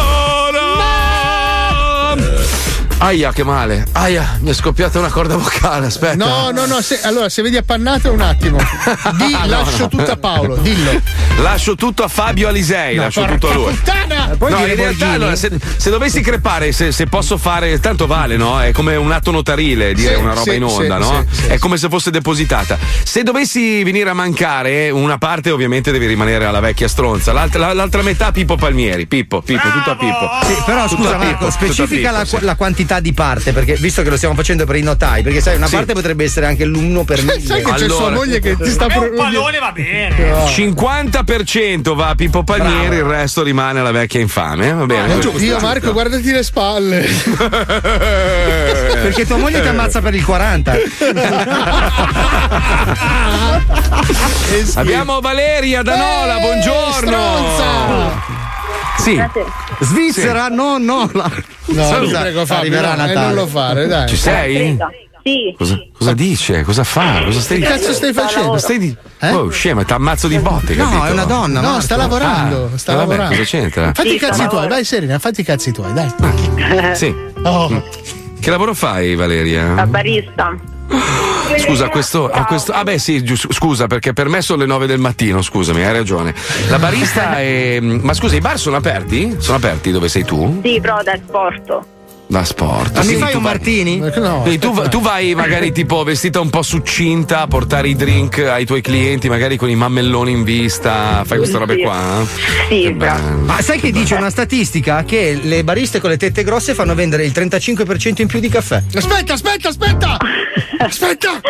Aia, che male. Aia, mi è scoppiata una corda vocale. Aspetta. No, no, no, se- allora se vedi appannato un attimo. Di, No, lascio no. tutto a Paolo, dillo. Lascio tutto a Fabio Alisei, No, lascio tutto a lui. puttana! Puoi no, in realtà allora, se, se dovessi crepare, se, se posso fare, tanto vale, no? È come un atto notarile dire Sì, una roba sì, in onda, sì, no? sì, sì, è come se fosse depositata. Se dovessi venire a mancare, una parte ovviamente deve rimanere alla vecchia stronza, l'altra, la- l'altra metà Pippo Palmieri. Pippo, Pippo, tutto a Pippo. Sì, però Tutto scusa Marco, specifica Pippo, la, sì. la quantità di parte, perché visto che lo stiamo facendo per i notai, perché sai, una Sì. parte potrebbe essere anche l'uno per mille. Sai che c'è sua Allora. moglie che ti sta È pro- un pallone va bene. 50% va a Pippo Palmieri, il resto rimane alla vecchia infame. Va bene. Io, giusto, io, giusto. Marco, guardati le spalle. Perché tua moglie ti ammazza per il 40. Abbiamo Valeria da Nola, Eh, buongiorno. stronza! Sì. Svizzera, no, no. la- No, Scusa, ti prego, Fabio, arriverà no, eh, Natale. non lo fare, dai. Ci sei? Sì. Cosa, cosa dice? Cosa fa? Cosa stai Che cazzo stai facendo? Stai di... Oh, scema, ti ammazzo di botte. No, capito? è una donna. No, Marco. sta lavorando, Ah, sta vabbè, lavorando. cosa c'entra? Fatti Sì, i cazzi tuoi, vai Serena, fatti i cazzi tuoi, dai. Sì. Oh. Che lavoro fai, La Valeria? barista. Scusa, questo, a questo. Ah, beh, sì, scusa, perché per me sono le 9 del mattino, scusami, hai ragione. La barista è. Ma scusa, i bar sono aperti? Sono aperti dove sei tu? Sì, però da sport. Da sport. Ma mi Sì, fai tu un vai- martini? No. Tu, tu vai magari tipo vestita un po' succinta a portare i drink ai tuoi clienti, magari con i mammelloni in vista, fai queste robe qua? Sì, bravo. bello. Ma sai che dice una statistica che le bariste con le tette grosse fanno vendere il 35% in più di caffè? Aspetta, aspetta, aspetta! Aspetta!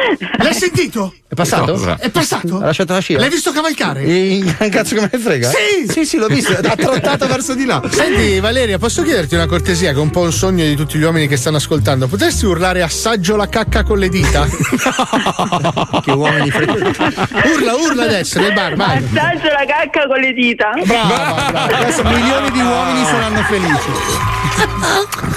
L'hai sentito? È passato? Cosa? È passato? Ha lasciato la scia? L'hai visto cavalcare? E- Cazzo che me ne frega? Sì! Sì, sì, l'ho visto. Ha trottato verso di là. Senti Valeria, posso chiederti una cortesia che è un po' un sogno di tutti gli uomini che stanno ascoltando? Potresti urlare assaggio la cacca con le dita? che uomini freddi. Urla, urla adesso nel bar, vai. Assaggio la cacca con le dita. Brava, brava. Adesso milioni di uomini saranno felici.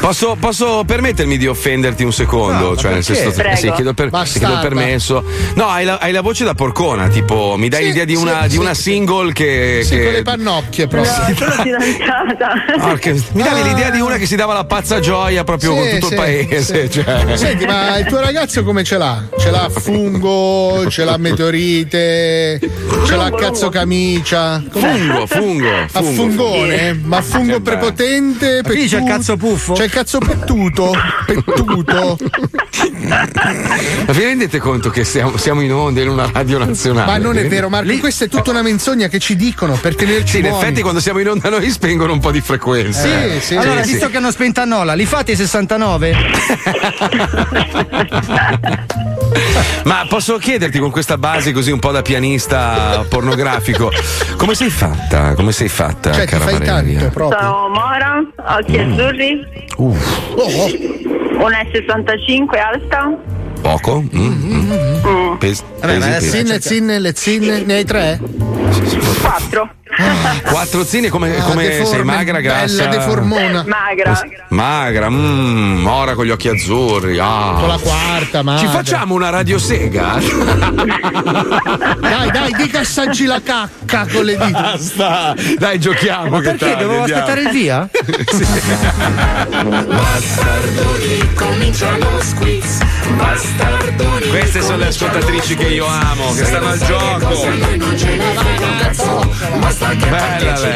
Posso, posso permettermi di offenderti un secondo? No, cioè, nel senso, sì, chiedo, per, chiedo permesso. No, hai la, hai la voce da porcona, tipo, mi dai Sì, l'idea di sì, una, sì. di una single che. Sì, che- con le pannocchie No, proprio. sono fidanzata. Ah, che- mi davi l'idea di una che si dava la pazza gioia proprio Sì, con tutto sì, il paese. sì. Cioè. Senti, ma il tuo ragazzo come ce l'ha? Ce l'ha fungo, ce l'ha meteorite, ce l'ha cazzo camicia. Fungo, fungo, A fungo. fungone? Ma fungo prepotente? Qui c'è il pettu- cazzo puffo? C'è il cazzo pettuto? Pettuto? Ma vi rendete conto che siamo, siamo in onda in una radio nazionale? Ma non è vero, Marco, questa è tutta una menzogna che ci dicono per tenerci Sì, in buoni. effetti quando siamo in onda noi spengono un po' di frequenza. Sì, sì. Allora, sì. visto che hanno spento a Nola, li fate i 69? Ma posso chiederti con questa base così un po' da pianista pornografico, come sei fatta? Come sei fatta, Cioè, cara fai tanto proprio. Sono Mora, occhi Mm. azzurri, Oh, 1,65 alta. Poco? Mm, mm. Pes- Vabbè, ma pesi, le pesi. zinne, zinne, le zinne, ne hai tre? 4. Quattro zine come, Ah, come deforme, sei magra, grassa? Bella deformona. Magra. Magra, mm, mora con gli occhi azzurri. ah. Con la quarta, ma. Ci facciamo una radiosega? Dai, dai, dica assaggi la cacca con le dita. Basta! Dai, giochiamo. Ma che perché? tardi, Dovevo andiamo. aspettare il via? Bastardoni, comincia lo squiz. Bastardoni. Queste sono le ascoltatrici che io amo, che stanno al gioco. Noi non ce ne frega un cazzo. Bella lei.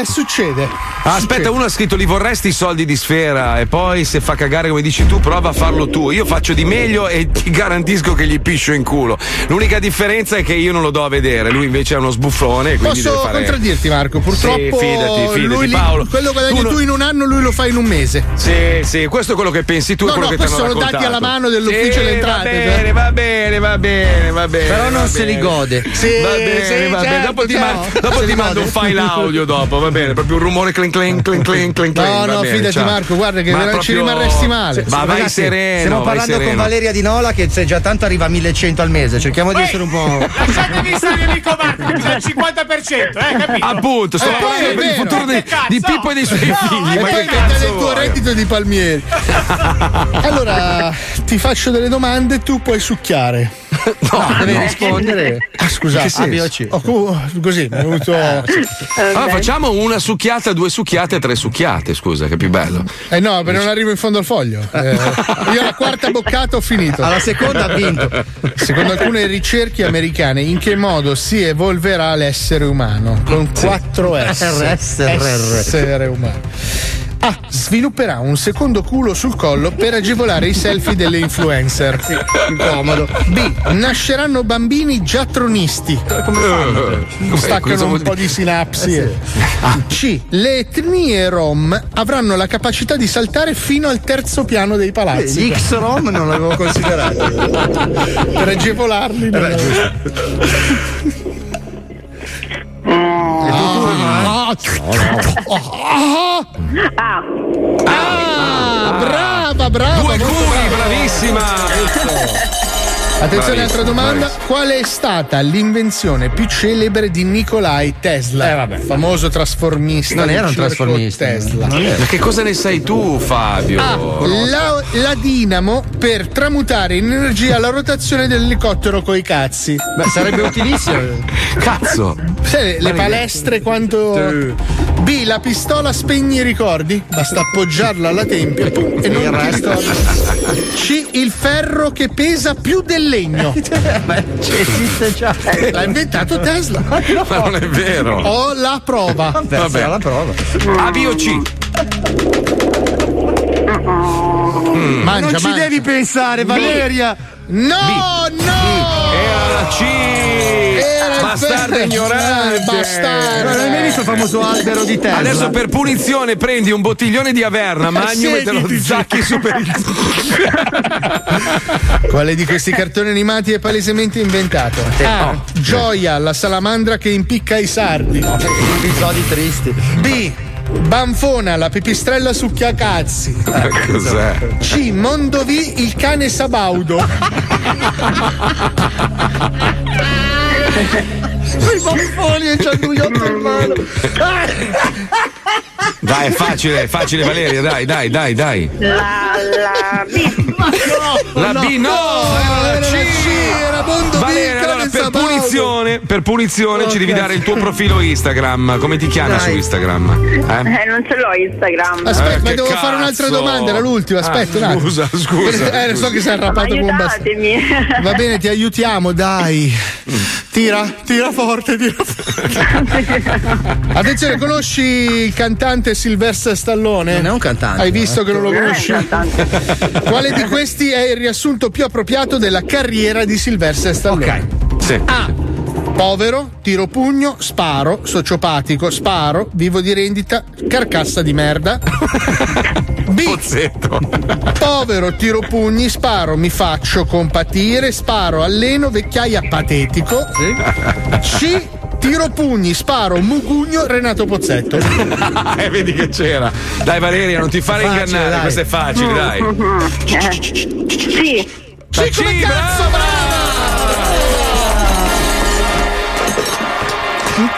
Eh, succede. Ah, aspetta, uno ha scritto li vorresti i soldi di sfera e poi se fa cagare come dici tu prova a farlo tu. Io faccio di meglio e ti garantisco che gli piscio in culo. L'unica differenza è che io non lo do a vedere, lui invece è uno sbuffone. Posso deve fare... contraddirti, Marco? Purtroppo. Sì, fidati, fidati, lui li- Paolo. quello che guadagni Tu tu, in un anno, lui lo fa in un mese. Sì, sì, questo è quello che pensi tu e No, quello no, che questi sono raccontato. dati alla mano dell'ufficio Sì, delle entrate, Va bene, cioè. va bene, va bene, va bene. Però non se li gode. Sì, va bene, sì, va bene. certo, Dopo ti, ciao. man- dopo ti mando un file audio dopo, va bene, proprio un rumore clink clink clink clink clink clink. No, no, bene, fidati, ciao. Marco, guarda che Ma vera- ci proprio- rimarresti male. Ma vai Ragazzi, sereno. Stiamo parlando sereno. con Valeria Di Nola che se già tanto arriva a 1100 al mese. Cerchiamo di Ehi, essere un po'. Lasciatemi stare mio amico Marco, il 50%, eh, capito? Appunto, sto Eh, parlando poi è per il futuro di, di Pippo e dei suoi No, figli. E Ma poi cazzo nel tuo reddito di palmieri. allora, ti faccio delle domande tu puoi succhiare. No, deve rispondere. Ah, scusate. Che senso? A, B o C. Oh, così, mi è venuto. Allora, facciamo una succhiata, due succhiate, tre succhiate, scusa, che è più bello. Eh no, perché non arrivo in fondo al foglio. Eh, io alla quarta boccata ho finito. Alla seconda ha vinto. Secondo alcune ricerche americane, in che modo si evolverà l'essere umano? Con 4 S. Essere umano. A. Svilupperà un secondo culo sul collo per agevolare i selfie delle influencer. Comodo. B. Nasceranno bambini già tronisti. Come fanno? Staccano cosa un vuol po' di sinapsi. C. Le etnie rom avranno la capacità di saltare fino al terzo piano dei palazzi. Gli X-Rom non l'avevo considerato. per agevolarli. non- Ah, Ah, ah, brava, brava. Due brava. bravissima. Attenzione, Bravissimo, altra domanda. bravissimo. Qual è stata l'invenzione più celebre di Nikolai Tesla? Eh, vabbè. Famoso trasformista. Non era un trasformista. Tesla. Non era. Ma che cosa ne sai tu, Fabio? A. La, la dinamo per tramutare in energia la rotazione dell'elicottero coi cazzi. Beh, sarebbe utilissimo. Cazzo. Sai, le, le palestre quanto. B. La pistola spegne i ricordi. Basta appoggiarla alla tempia e non Il ti resto. ricordi. C. Il ferro che pesa più del legno. Beh, esiste già. L'ha inventato Tesla. Ma non è vero. Ho la prova. Vabbè, Vabbè. la prova. A, B o C? Mangia, non ci mangia. devi pensare, Valeria. No, no! Era la C. Il bastardo ignorante. Bastardo. Non hai mai visto il famoso albero di Tesla? Adesso per punizione prendi un bottiglione di Averna, Magnum e te lo zacchi su per il Quale di questi cartoni animati è palesemente inventato? A. Gioia, la salamandra che impicca i sardi. Episodi tristi. B. Banfona, la pipistrella succhiacazzi. Cos'è? C. Mondovi, il cane sabaudo. I baffoni e c'ha il dugliotto in mano. Dai, è facile, è facile Valeria, dai, dai, dai, dai. La, la B. La B no, era la C. Era Mondovi, Valeria, il cane allora per punizione, per punizione ci devi dare il tuo profilo Instagram. Come ti chiami Dai. su Instagram? Eh? Eh, non ce l'ho Instagram. Aspetta, Eh, ma devo fare un'altra cazzo. domanda, era l'ultima. Aspetta, Ah, un attimo. scusa, scusa, Eh, so che sei Ma arrabbiato con un. Va bene, ti aiutiamo, dai. Tira, tira forte, tira forte. Attenzione, conosci il cantante Sylvester Stallone? Non è un cantante, Hai visto eh. che non lo Non è un conosci? cantante. Quale di questi è il riassunto più appropriato della carriera di Sylvester Stallone? Sì. A. Povero, tiro pugno, sparo, sociopatico, sparo, vivo di rendita, carcassa di merda. B. Pozzetto. Povero, tiro pugni, sparo, mi faccio compatire, sparo, alleno, vecchiaia patetico. C. Tiro pugni, sparo, mugugno, Renato Pozzetto. eh, vedi che c'era. Dai Valeria, non ti fare Facile, ingannare, dai. questo è facile, dai. Sì. Sì, come cazzo,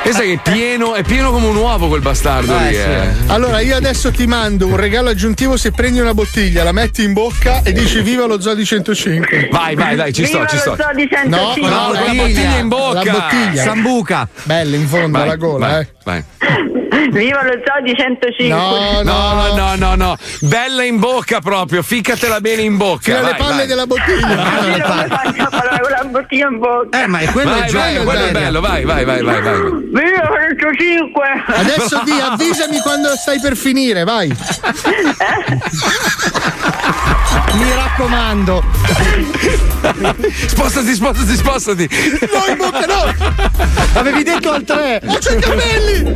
Pensa che è pieno, è pieno come un uovo quel bastardo lì. eh. Allora, io adesso ti mando un regalo aggiuntivo se prendi una bottiglia, la metti in bocca e dici viva lo Zodi 105. Vai, vai, dai, ci sto, Viva ci lo sto. No, 105. no, con la bottiglia in bocca. La bottiglia. Sambuca. Bella in fondo Vai, alla gola, vai, eh. vai. Viva lo Zodi 105. No, No, no, no, no. Bella in bocca proprio, ficcatela bene in bocca. Fino alle palle vai. della bottiglia. Io come faccio a parlare con la bottiglia in bocca? Eh, ma è quello Vai, vai, quello è bello, vai, vai, vai, vai, vai. Viva lo 105. Adesso di avvisami quando stai per finire, vai. Mi raccomando. Spostati, spostati, spostati. No, in bocca no! Avevi detto al 3. Oh, c'ho i capelli!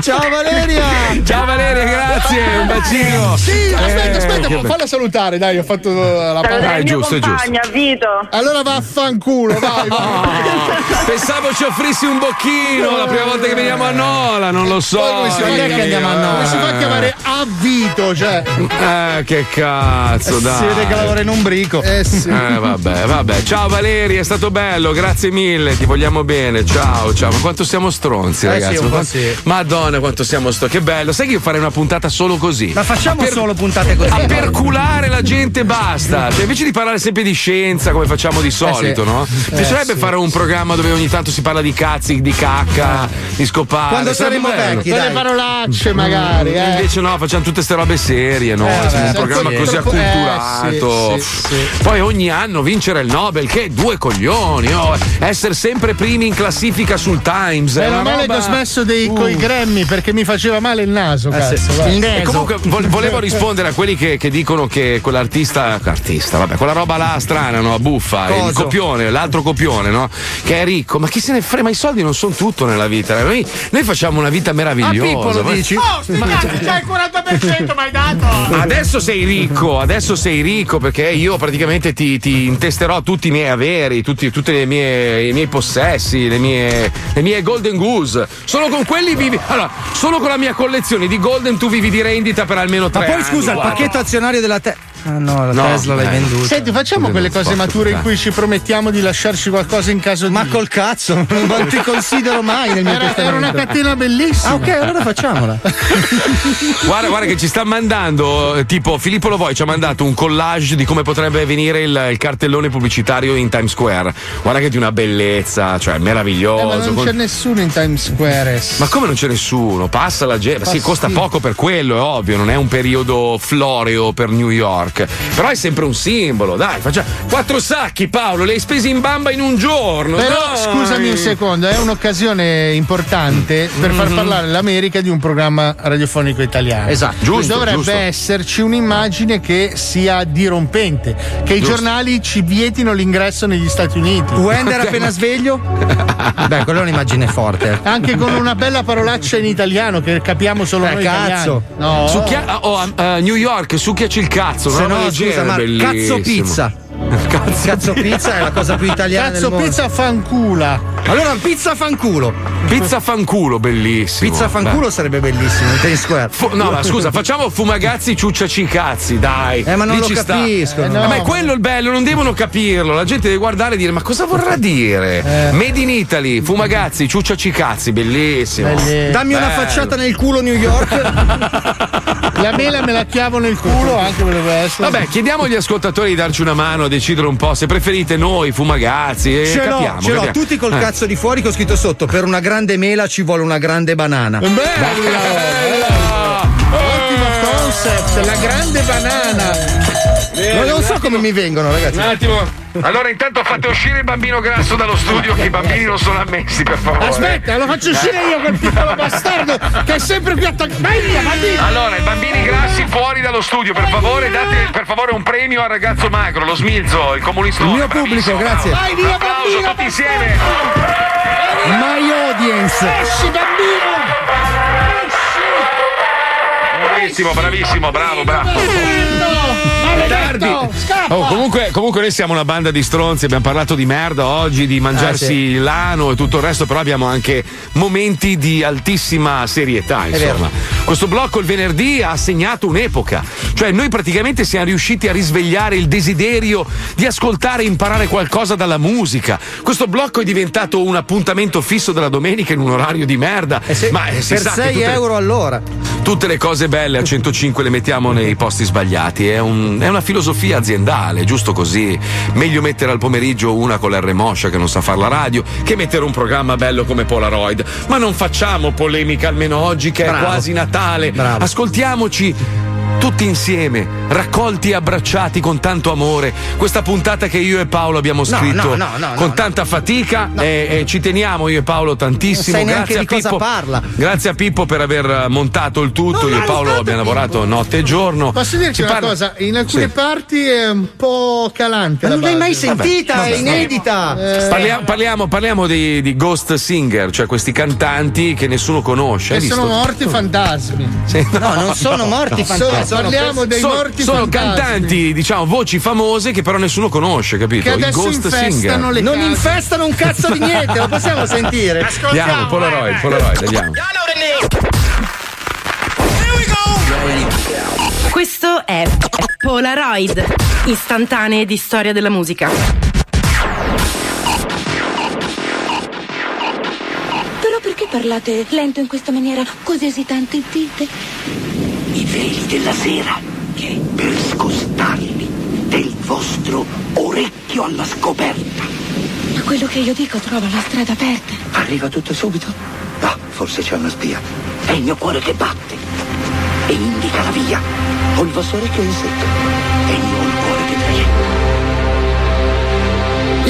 Ciao Valeria. Ciao Valeria, grazie, un bacino. Sì, aspetta, Eh, aspetta, che be- falla salutare, dai, ho fatto la parola. è mio giusto, è compagno, Vito. Allora vaffanculo, vai, vai. Ah, pensavo ci offrissi un bocchino la prima volta che veniamo a Nola, non lo so. Poi come si fa che andiamo a Come Nola? si fa a chiamare a Vito, cioè? Eh, che cazzo, dai. Si vede che lavora in un brico. Eh sì. Eh, vabbè, vabbè. Ciao Valeria, è stato bello, grazie mille, ti vogliamo bene. Ciao, ciao. Ma quanto siamo stronzi, Eh ragazzi. sì, un Ma sì. Madonna, quanto siamo stronzi. Che bello. Sai che io farei una puntata solo così. Ma facciamo per- solo puntate così. A perculare la gente basta. Cioè, invece di parlare sempre di scienza come facciamo di solito, no? Mi piacerebbe fare un programma dove ogni tanto si parla di cazzi, di cacca, di scopare. Quando saremo bello. vecchi, Con le dai. parolacce magari, eh. Invece no, facciamo tutte queste robe serie, no? Eh, Siamo un vabbè, programma sì. così Troppo- eh, acculturato. sì, sì. Poi ogni anno vincere il Nobel, che due coglioni, oh. essere sempre primi in classifica sul Times. Meno una male roba- che ho smesso dei, Uh. coi Grammy perché mi faceva male il naso, cazzo. sì. Il E neso. comunque vo- volevo rispondere a quelli che, che dicono che quell'artista, artista, vabbè, quella roba là strana, no? Buffa, il Coso. copione, l'altro copione, no? Che è ricco, ma chi se ne frega? Ma i soldi non sono tutto nella vita. Noi, noi facciamo una vita meravigliosa. Pippo lo ma- dici? Oh, sti cazzi, c'hai il 40%, mi hai dato. Adesso sei ricco, adesso sei ricco perché io praticamente ti, ti intesterò tutti i miei averi, tutti, tutti i miei possessi, le mie, le mie Golden Goose. Solo con quelli vivi. Allora, solo con la mia collezione di Golden tu vivi di rendita per almeno Ma tre poi anni. scusa, il guarda. pacchetto azionario della te. Ah no, la No, Tesla l'hai venduta. Senti, facciamo Scusa, quelle cose mature in cui ci promettiamo di lasciarci qualcosa in caso di. Ma col cazzo, non ti considero mai nel mio Era, era testamento. una catena bellissima. Ah, ok, allora facciamola. Guarda, guarda che ci sta mandando, tipo Filippo Lovoi ci ha mandato un collage di come potrebbe venire il, il cartellone pubblicitario in Times Square. Guarda che di una bellezza, cioè Eh, ma meraviglioso. non con- c'è nessuno in Times Square. Ma come non c'è nessuno? Passa la gente. Sì, costa poco per quello, è ovvio, non è un periodo floreo per New York. York. Però è sempre un simbolo, dai, facciamo. Quattro sacchi, Paolo, li hai spesi in bamba in un giorno. Però dai. scusami un secondo, è un'occasione importante per far Mhm. parlare l'America di un programma radiofonico italiano. Esatto. Giusto, Dovrebbe giusto. esserci un'immagine che sia dirompente, che i Giusto. giornali ci vietino l'ingresso negli Stati Uniti. Wender appena sveglio? Beh, quella è un'immagine forte. Anche con una bella parolaccia in italiano che capiamo solo Eh, noi cazzo. italiani. No. Succhia- oh, a New York, succhiaci il cazzo. Se no, scusa, ma cazzo pizza. Cazzo, Cazzo pizza è la cosa più italiana Cazzo del mondo. pizza fancula. Allora pizza fanculo. Pizza fanculo, bellissimo. Pizza fanculo sarebbe bellissimo in Times Square. Fu- no, ma scusa, facciamo fumagazzi ciucciaci cazzi, dai. Eh, ma non Lì lo ci sta. capiscono. Eh, Eh, no. ma è quello il bello, non devono capirlo. La gente deve guardare e dire: Ma cosa vorrà dire? Eh. Made in Italy, fumagazzi, ciucciaci cazzi, bellissimo. Dammi una Bello. facciata nel culo New York. La mela me la chiavo nel culo anche potrebbe essere. Vabbè, chiediamo agli ascoltatori di darci una mano decidere un po' se preferite noi, fumagazzi. E ce l'ho, capiamo, ce l'ho, capiamo. tutti col Eh. cazzo di fuori che ho scritto sotto. Per una grande mela ci vuole una grande banana. Ottimo concept, la grande banana. Ma non so come mi vengono, ragazzi. Un attimo. Allora, intanto fate uscire il bambino grasso dallo studio, che i bambini non sono ammessi, per favore. Aspetta, lo faccio uscire io quel piccolo bastardo che è sempre più attaccato. Allora, i bambini grassi fuori dallo studio, per favore, date per favore un premio al ragazzo magro, lo smilzo, il comunista. Il mio pubblico, grazie. Vai via, Applauso bambino. tutti insieme. My audience. Esci, bambino. Bravissimo, bravissimo, bravo, bravo. Tardi. Oh, comunque, comunque noi siamo una banda di stronzi, abbiamo parlato di merda oggi, di mangiarsi Ah, sì. l'ano e tutto il resto, però abbiamo anche momenti di altissima serietà, insomma. Questo blocco il venerdì ha segnato un'epoca, cioè noi praticamente siamo riusciti a risvegliare il desiderio di ascoltare e imparare qualcosa dalla musica. Questo blocco è diventato un appuntamento fisso della domenica in un orario di merda. Ma eh, si per sa che 6 tutte- euro all'ora. Tutte le cose belle a 105 le mettiamo nei posti sbagliati. È, un- è una filosofia aziendale, giusto così. Meglio mettere al pomeriggio una con l'R Moscia che non sa fare la radio che mettere un programma bello come Polaroid. Ma non facciamo polemica almeno oggi che Bravo. è quasi Natale. Bravo. Ascoltiamoci. Tutti insieme, raccolti e abbracciati con tanto amore, questa puntata che io e Paolo abbiamo scritto no, no, no, con no, tanta fatica e, e ci teniamo io e Paolo tantissimo. Non sai Grazie a di cosa Pippo. parla. Grazie a Pippo per aver montato il tutto. Io e Paolo abbiamo lavorato notte e giorno. Posso dirti Si una parla- cosa? In alcune Sì. parti è un po' calante. Ma non l'hai mai sentita, Vabbè, è vabbè. inedita. Eh, Parliamo, parliamo- parliamo di, di ghost singer, cioè questi cantanti che nessuno conosce. Hai E sono visto? morti fantasmi. Sì, No, non sono morti Sono- parliamo dei sono, morti sono fantasmi. cantanti, diciamo, voci famose che però nessuno conosce, capito? Che I adesso ghost infestano singer. le Non case. infestano un cazzo di niente, lo possiamo sentire. Andiamo, Polaroid, Polaroid, andiamo. Questo è Polaroid, istantanee di storia della musica. Però perché parlate lento in questa maniera, così esitante e dite? Veli della sera per scostarli del vostro orecchio alla scoperta. Ma quello che io dico trova la strada aperta. Arriva tutto subito? Ah, forse c'è una spia. È il mio cuore che batte e indica la via. Ho il vostro orecchio in secco e io ho il cuore che tragetta.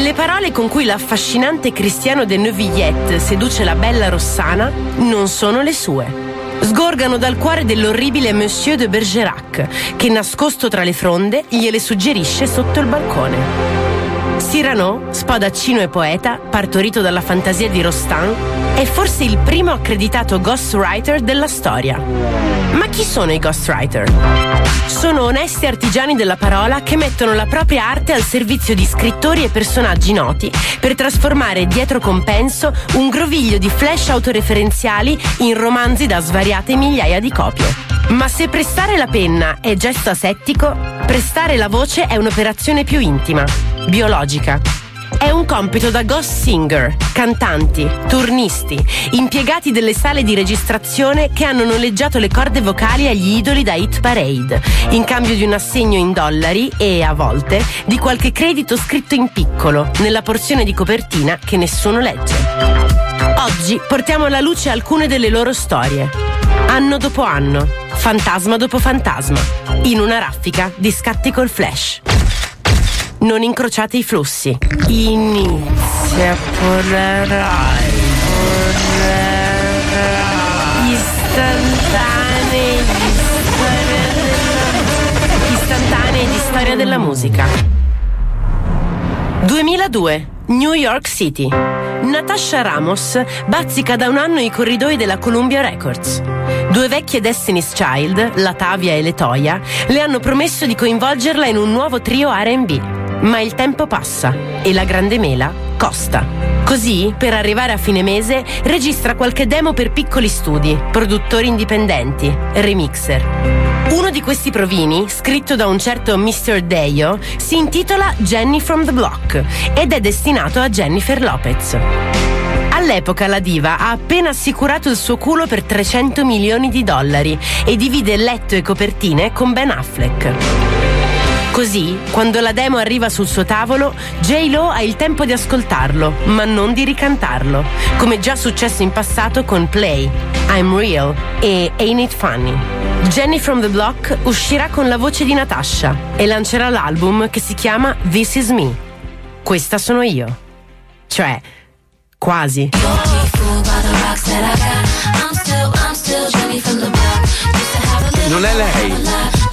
Le parole con cui l'affascinante Cristiano de Neuvillette seduce la bella Rossana non sono le sue. Sgorgano dal cuore dell'orribile Monsieur de Bergerac, che nascosto tra le fronde gliele suggerisce sotto il balcone. Cyrano, spadaccino e poeta, partorito dalla fantasia di Rostand, è forse il primo accreditato ghostwriter della storia. Ma chi sono i ghostwriter? Sono onesti artigiani della parola che mettono la propria arte al servizio di scrittori e personaggi noti per trasformare dietro compenso un groviglio di flash autoreferenziali in romanzi da svariate migliaia di copie. Ma se prestare la penna è gesto asettico, prestare la voce è un'operazione più intima, biologica. È un compito da ghost singer, cantanti, turnisti, impiegati delle sale di registrazione che hanno noleggiato le corde vocali agli idoli da hit parade, in cambio di un assegno in dollari e, a volte, di qualche credito scritto in piccolo, nella porzione di copertina che nessuno legge. Oggi portiamo alla luce alcune delle loro storie. Anno dopo anno, fantasma dopo fantasma, in una raffica di scatti col flash. Non incrociate i flussi. Inizia Polaroid. Polaroid. Istantanei di storia della Istantanei di storia della musica. 2002, New York City. Natasha Ramos bazzica da un anno i corridoi della Columbia Records. Due vecchie Destiny's Child, la Tavia e le Toya, le hanno promesso di coinvolgerla in un nuovo trio RB. Ma il tempo passa e la grande mela costa. Così, per arrivare a fine mese, registra qualche demo per piccoli studi, produttori indipendenti, remixer. Uno di questi provini, scritto da un certo Mr. Deyo, si intitola Jenny from the Block ed è destinato a Jennifer Lopez. All'epoca la diva ha appena assicurato il suo culo per 300 milioni di dollari e divide letto e copertine con Ben Affleck. Così, quando la demo arriva sul suo tavolo, J-Lo ha il tempo di ascoltarlo, ma non di ricantarlo, come già successo in passato con Play, I'm Real e Ain't It Funny. Jenny from the Block uscirà con la voce di Natasha e lancerà l'album che si chiama This Is Me. Questa sono io. Cioè, quasi. Non è lei?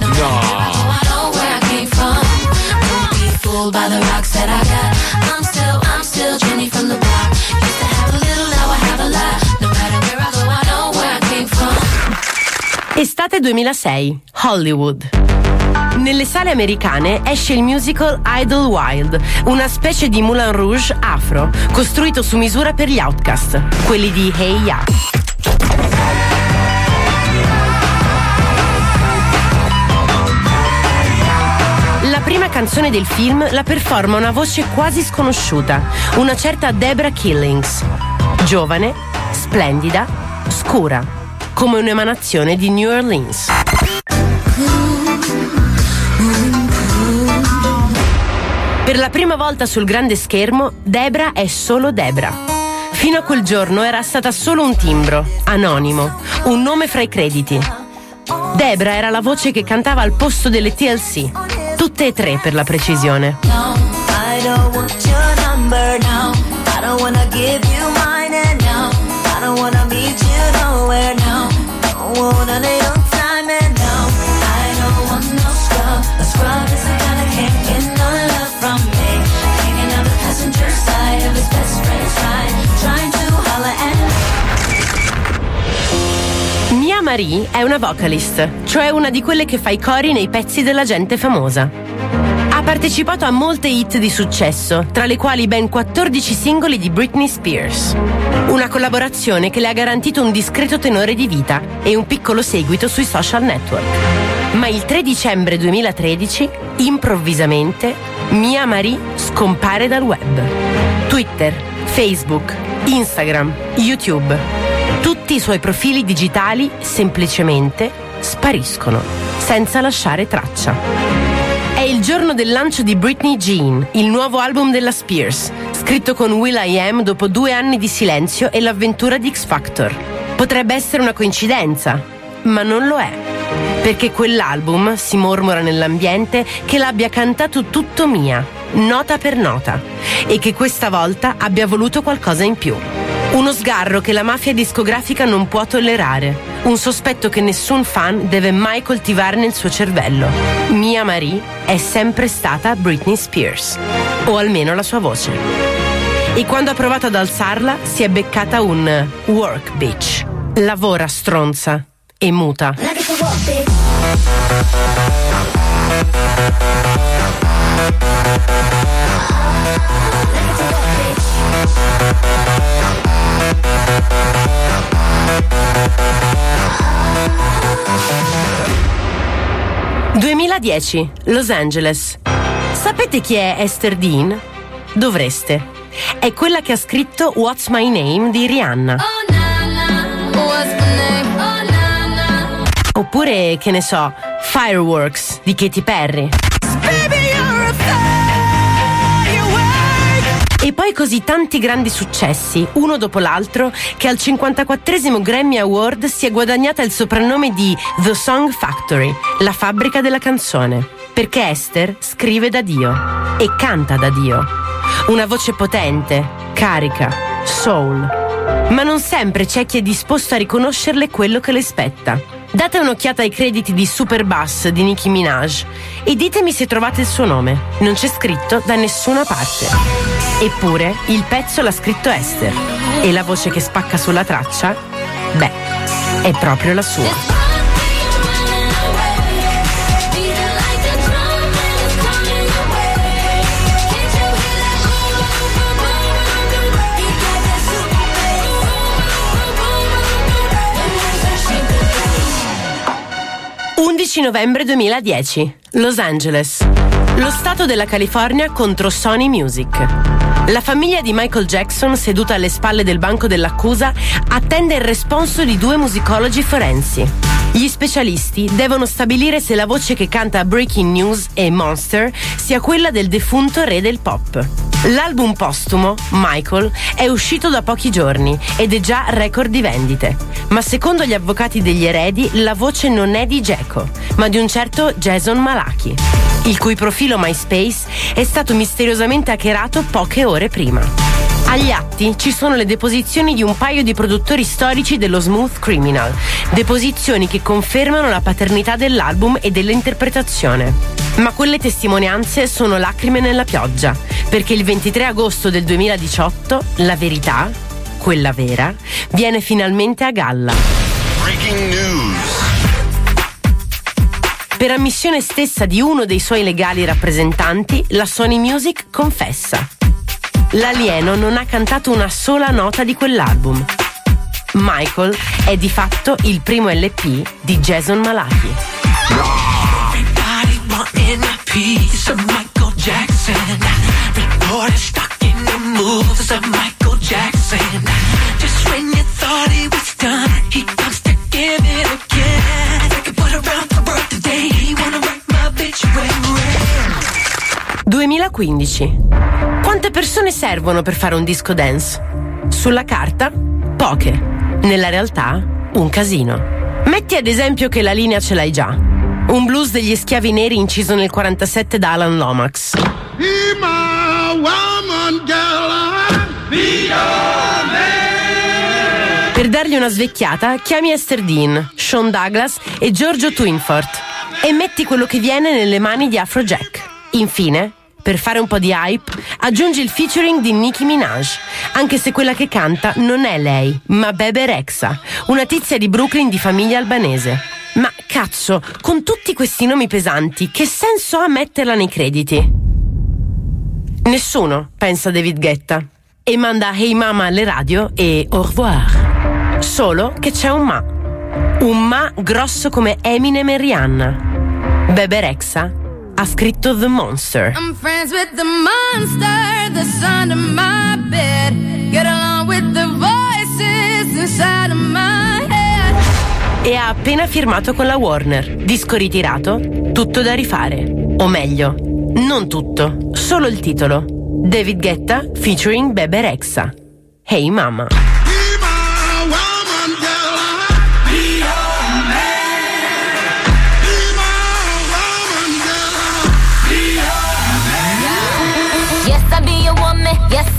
No. Fooled by the rocks that I got. I'm still, I'm still Jenny from the block. Used to have a little, now I have a lot. No matter where I go, I know where I came from. Estate 2006, Hollywood. Nelle sale americane esce il musical Idlewild, una specie di Moulin Rouge afro, costruito su misura per gli outcast, quelli di Hey Ya. Prima canzone del film la performa una voce quasi sconosciuta, una certa Debra Killings. Giovane, splendida, scura, come un'emanazione di New Orleans. Per la prima volta sul grande schermo, Debra è solo Debra. Fino a quel giorno era stata solo un timbro, anonimo, un nome fra i crediti. Debra era la voce che cantava al posto delle TLC, tutte e tre per la precisione. I don't want your number now. I don't wanna give you mine now. I don't wanna meet you nowhere now. None Marie è una vocalist, cioè una di quelle che fa i cori nei pezzi della gente famosa. Ha partecipato a molte hit di successo, tra le quali ben 14 singoli di Britney Spears. Una collaborazione che le ha garantito un discreto tenore di vita e un piccolo seguito sui social network. Ma il 3 dicembre 2013, improvvisamente, Mia Marie scompare dal web. Twitter, Facebook, Instagram, YouTube. Tutti i suoi profili digitali semplicemente spariscono, senza lasciare traccia. È il giorno del lancio di Britney Jean, il nuovo album della Spears, scritto con Will I Am dopo due anni di silenzio e l'avventura di X Factor. Potrebbe essere una coincidenza, ma non lo è. Perché quell'album, si mormora nell'ambiente, che l'abbia cantato tutto mia, nota per nota, e che questa volta abbia voluto qualcosa in più. Uno sgarro che la mafia discografica non può tollerare, un sospetto che nessun fan deve mai coltivare nel suo cervello. Mia Marie è sempre stata Britney Spears, o almeno la sua voce. E quando ha provato ad alzarla si è beccata un work bitch. Lavora stronza e muta. ...2010, Los Angeles. Sapete chi è Esther Dean? Dovreste. È quella che ha scritto What's My Name di Rihanna. Oppure, che ne so, Fireworks di Katy Perry. E poi così tanti grandi successi, uno dopo l'altro, che al 54 Grammy Award si è guadagnata il soprannome di The Song Factory, la fabbrica della canzone. Perché Esther scrive da Dio e canta da Dio. Una voce potente, carica, soul. Ma non sempre c'è chi è disposto a riconoscerle quello che le spetta. Date un'occhiata ai crediti di Super Bass di Nicki Minaj e ditemi se trovate il suo nome. Non c'è scritto da nessuna parte. Eppure il pezzo l'ha scritto Esther e la voce che spacca sulla traccia, beh, è proprio la sua. 11 novembre 2010, Los Angeles. Lo Stato della California contro Sony Music. La famiglia di Michael Jackson, seduta alle spalle del banco dell'accusa, attende il responso di due musicologi forensi. Gli specialisti devono stabilire se la voce che canta Breaking News e Monster sia quella del defunto re del pop. L'album postumo, Michael, è uscito da pochi giorni ed è già record di vendite. Ma secondo gli avvocati degli eredi, la voce non è di Geco, ma di un certo Jason Malaki, il cui profilo MySpace è stato misteriosamente hackerato poche ore prima. Agli atti ci sono le deposizioni di un paio di produttori storici dello Smooth Criminal, deposizioni che confermano la paternità dell'album e dell'interpretazione. Ma quelle testimonianze sono lacrime nella pioggia, perché il 23 agosto del 2018 la verità, quella vera, viene finalmente a galla. Breaking news. Per ammissione stessa di uno dei suoi legali rappresentanti, la Sony Music confessa. L'alieno non ha cantato una sola nota di quell'album. Michael è di fatto il primo LP di Jason Malaki. Everybody 2015. Quante persone servono per fare un disco dance? Sulla carta? Poche. Nella realtà? Un casino. Metti ad esempio che la linea ce l'hai già. Un blues degli schiavi neri inciso nel 47 da Alan Lomax. Per dargli una svecchiata, chiami Esther Dean, Sean Douglas e Giorgio Twinfort e metti quello che viene nelle mani di Afrojack. Infine, per fare un po' di hype, aggiungi il featuring di Nicki Minaj, anche se quella che canta non è lei, ma Bebe Rexa, una tizia di Brooklyn di famiglia albanese. Ma cazzo, con tutti questi nomi pesanti, che senso ha metterla nei crediti? Nessuno, pensa David Guetta. E manda Hey Mama alle radio e au revoir. Solo che c'è un ma. Un ma grosso come Eminem e Rihanna. Bebe Rexa ha scritto The Monster. I'm friends with the monster that's under my bed. Get along with the voices inside of my head. E ha appena firmato con la Warner. Disco ritirato, tutto da rifare. O meglio, non tutto, solo il titolo. David Guetta featuring Bebe Rexa. Hey Mama.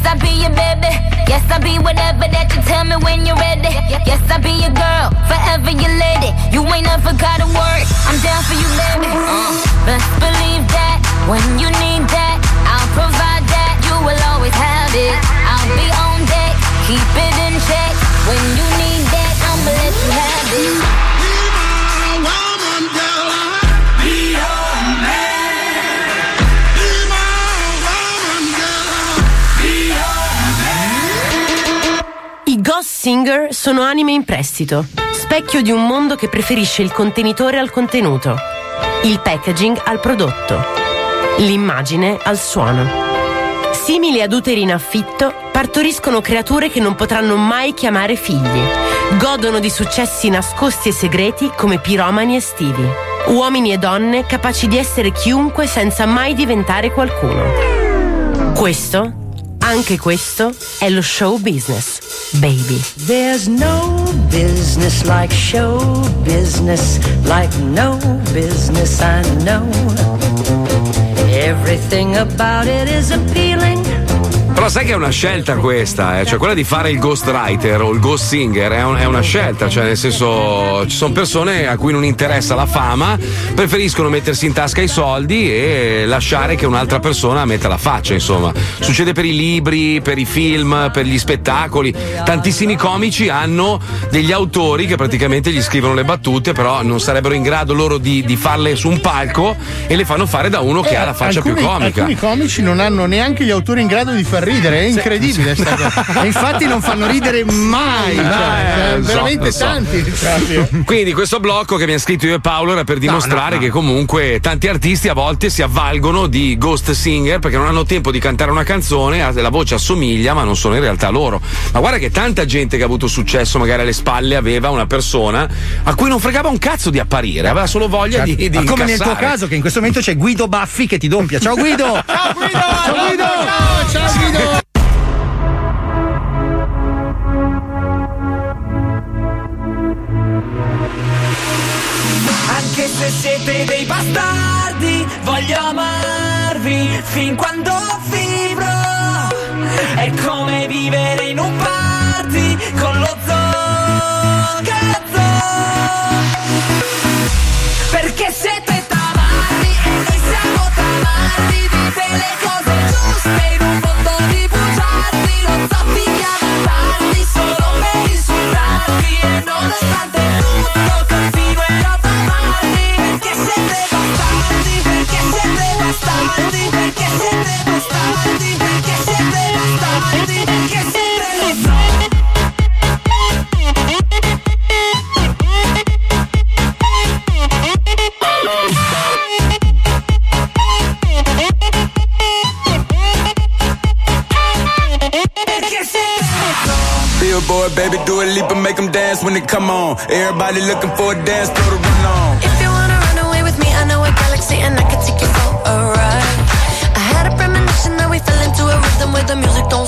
I be your baby. Yes, I'll be whatever that you tell me when you're ready. Yes, I'll be your girl, forever your lady. You ain't never gotta worry. I'm down for you, baby. Uh, best believe that when you need that, I'll provide that. You will always have it. I'll be on deck, keep it in check. When you need that, I'ma let you have it. I Ghost Singer sono anime in prestito, specchio di un mondo che preferisce il contenitore al contenuto, il packaging al prodotto, l'immagine al suono. Simili ad uteri in affitto, partoriscono creature che non potranno mai chiamare figli. Godono di successi nascosti e segreti come piromani estivi. Uomini e donne capaci di essere chiunque senza mai diventare qualcuno. Questo Anche questo è lo show business, baby. There's no business like show business, like no business I know. Everything about it is appealing. Sai che è una scelta questa, eh? cioè quella di fare il ghostwriter o il ghost singer è, un- è una scelta, cioè nel senso ci sono persone a cui non interessa la fama, preferiscono mettersi in tasca i soldi e lasciare che un'altra persona metta la faccia, insomma. Succede per i libri, per i film, per gli spettacoli. Tantissimi comici hanno degli autori che praticamente gli scrivono le battute, però non sarebbero in grado loro di, di farle su un palco e le fanno fare da uno che Eh, ha la faccia alcuni, più comica. Alcuni comici non hanno neanche gli autori in grado di far ridere, è incredibile sta cosa. E infatti non fanno ridere mai. Eh, cioè, so, veramente so. tanti. proprio. Quindi questo blocco che abbiamo scritto io e Paolo era per dimostrare no. che comunque tanti artisti a volte si avvalgono di ghost singer perché non hanno tempo di cantare una canzone, ha- la voce assomiglia ma non sono in realtà loro. Ma guarda che tanta gente che ha avuto successo magari alle spalle aveva una persona a cui non fregava un cazzo di apparire, aveva solo voglia di, di Ma come nel tuo incassare. caso, che in questo momento c'è Guido Baffi che ti doppia. Ciao Guido! Ciao Guido! Ciao Guido! Ciao, ciao Guido! Se siete dei bastardi, voglio amarvi fin quando vivrò. È come vivere in un party con lo zoo. Dance when it come on. Everybody looking for a dance floor to run on. If you wanna run away with me, I know a galaxy and I can take you for a ride. I had a premonition that we fell into a rhythm where the music don't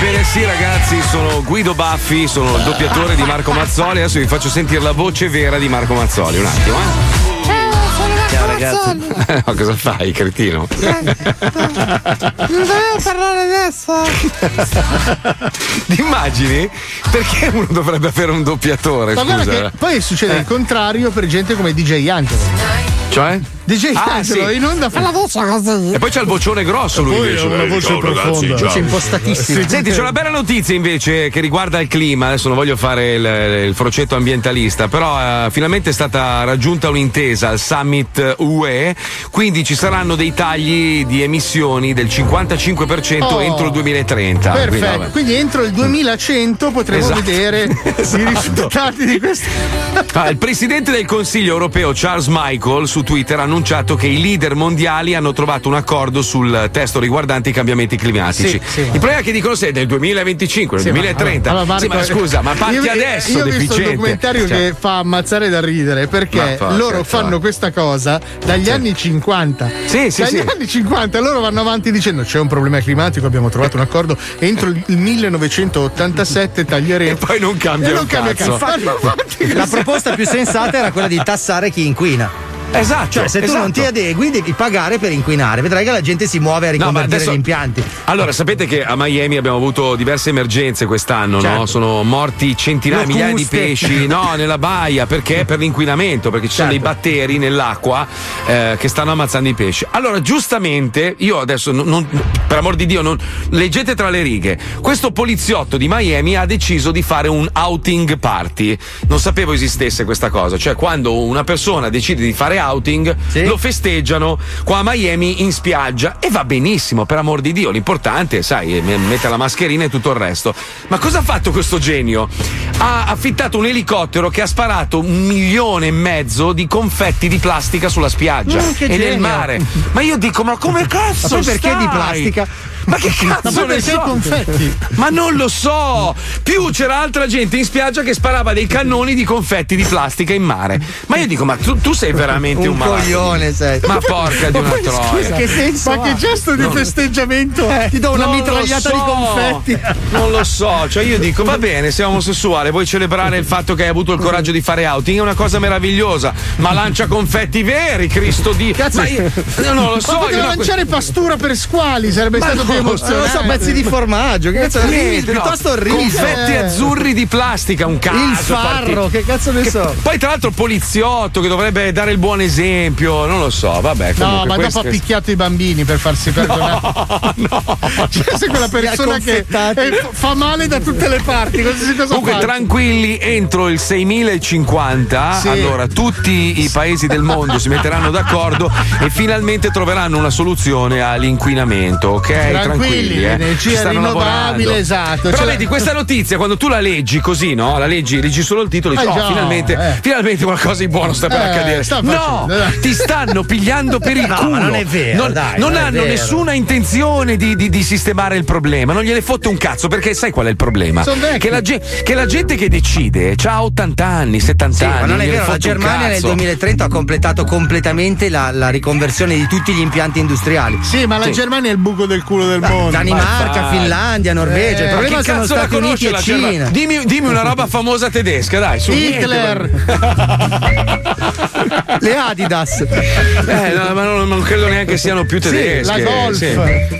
Ebbene sì ragazzi, sono Guido Baffi, sono il doppiatore di Marco Mazzoli, adesso vi faccio sentire la voce vera di Marco Mazzoli, un attimo eh. Ciao ragazzi. No, cosa fai, cretino? Non dovevo parlare adesso. Ti immagini? Perché uno dovrebbe avere un doppiatore, Ma guarda scusa? che poi succede Eh. il contrario per gente come DJ Angelo. Cioè? DJ Ah, Angelo sì. in onda fa la voce così. E poi c'è il vocione grosso lui poi invece. ha una voce Ciao, ragazzi, profonda. ciao. Voce impostatissima. Senti, c'è una bella notizia invece che riguarda il clima. Adesso non voglio fare il, il frocetto ambientalista, però eh, finalmente è stata raggiunta un'intesa al summit UE, quindi ci saranno dei tagli di emissioni del 55% Oh. entro il 2030. Quindi, Perfetto, vabbè. quindi entro il 2100 potremo Esatto. vedere Esatto. i risultati di questo. Ah, il presidente del Consiglio europeo Charles Michael su Twitter ha annunciato che i leader mondiali hanno trovato un accordo sul testo riguardante i cambiamenti climatici. Sì, sì, il problema è che dicono se è nel 2025, nel Sì, ma- 2030. allora, Marco, sì, ma scusa, ma parti io- adesso, Io ho visto un documentario Cioè, che fa ammazzare da ridere perché Ma porca loro troia. fanno questa cosa dagli anni 50. Sì, sì, dagli sì. anni 50 loro vanno avanti dicendo c'è un problema climatico, abbiamo trovato un accordo entro il 1987 taglieremo. E poi non cambia E non un cambia cazzo. cazzo. Infatti, La proposta più sensata era quella di tassare chi inquina. Esatto. Cioè, se tu esatto. non ti adegui, devi pagare per inquinare. Vedrai che la gente si muove a No, riconvertire adesso- gli impianti. Allora, sapete che a Miami abbiamo avuto diverse emergenze quest'anno, no? Certo. Sono morti centinaia, Locuste. migliaia di pesci, no, nella baia, perché? Per l'inquinamento, perché ci sono dei Certo. batteri nell'acqua eh, che stanno ammazzando i pesci. Allora, giustamente, io adesso, non- non- per amor di Dio, non, leggete tra le righe, questo poliziotto di Miami ha deciso di fare un outing party. Non sapevo esistesse questa cosa, cioè quando una persona decide di fare outing, lo festeggiano qua a Miami in spiaggia e va benissimo, per amor di Dio. L'importante, sai, è mettere la mascherina e tutto il resto. Ma cosa ha fatto questo genio? Ha affittato un elicottero che ha sparato un milione e mezzo di confetti di plastica sulla spiaggia Mm, e nel genio. mare. Ma io dico, ma come cazzo? Ma perché di plastica? Ma che Ma cazzo poi ne perché so? i confetti? Ma non lo so! Più c'era altra gente in spiaggia che sparava dei cannoni di confetti di plastica in mare. Ma io dico, ma tu, tu sei veramente un, Un malato. coglione sei. Ma porca di Ma una troia. scusa, Che senso Ma che gesto di Non- festeggiamento? Ti do una mitragliata di so. confetti. Non lo so, cioè io dico va bene, sei omosessuale, vuoi celebrare il fatto che hai avuto il coraggio di fare outing, è una cosa meravigliosa, ma lancia confetti veri, Cristo di. Cazzo, ma io, io non lo so, Ma io lanciare pastura per squali, sarebbe Ma stato no, più non emozionante. so, pezzi di formaggio, che cazzo Niente, no. piuttosto orribile. Confetti Eh. azzurri di plastica, un caso. Il farro, parti- che cazzo ne che- so. Poi tra l'altro poliziotto che dovrebbe dare il buon esempio, non lo so, vabbè. No, ma dopo ha picchiato i bambini per farsi perdonare. Cioè, sei quella persona che eh, fa male da tutte le parti. Comunque, fa. tranquilli, entro il 6050, Sì. allora tutti i paesi del mondo si metteranno d'accordo e finalmente troveranno una soluzione all'inquinamento, ok? Tranquilli, eh. energia stanno rinnovabile, lavorando. esatto. Però Cioè- vedi, questa notizia, quando tu la leggi così, no? La leggi, leggi solo il titolo, dici, Eh oh, già, finalmente, eh. finalmente qualcosa di buono sta per Eh, accadere. sta no, dai. ti stanno pigliando per il No, culo. ma non è vero, Non, dai, non non hanno vero. nessuna intenzione di, di- di sistemare il problema, non gliene fotte un cazzo, perché sai qual è il problema? Sono vecchi. Che la, ge- che la gente che decide ha 80 anni, 70 Sì, anni. ma non è vero, la Germania nel cazzo. 2030 ha completato completamente la, la riconversione di tutti gli impianti industriali. Sì, ma la Sì. Germania è il buco del culo del mondo. Danimarca, Ma- Finlandia, Norvegia, Eh, il Ma problema sono Stati Uniti e Cina. Germania? Dimmi, dimmi una roba famosa tedesca, dai, su Hitler. Le Adidas. Eh, no, ma non, non credo neanche siano più Sì, tedesche. la Golf. sì.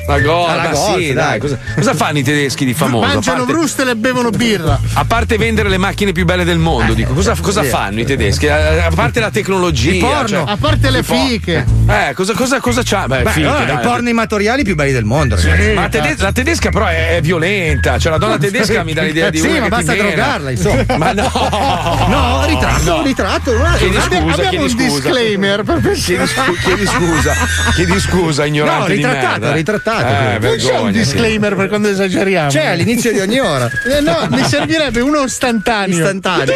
La Golf, Ah, la Golf, sì, dai. dai. Cosa, cosa fanno i tedeschi di famoso? Mangiano parte, e bevono birra. a parte vendere le macchine più belle del mondo, dico, cosa, cosa sì. fanno i tedeschi? A, a parte la tecnologia. Il porno. cioè- A parte le fiche. Eh, cosa, cosa, cosa c'ha? Beh, Beh, fiche, allora, dai. i porno immatoriali più belli del mondo, ragazzi. Ma la, tede- la tedesca però è, è violenta, cioè la donna tedesca mi dà l'idea di Sì, una ma che basta drogarla, insomma. Ma no! No, ritratto, No. ritratto. Chiedi guarda. scusa, Abbiamo chiedi un scusa. disclaimer per Chiedi, scu- chiedi scusa, chiedi scusa, ignorante No, di ritrattato, merda. ritrattato. Eh, Non Non c'è un vergogna, sì. disclaimer per quando esageriamo. C'è all'inizio di ogni ora. Eh, no, mi servirebbe uno istantaneo. Istantaneo.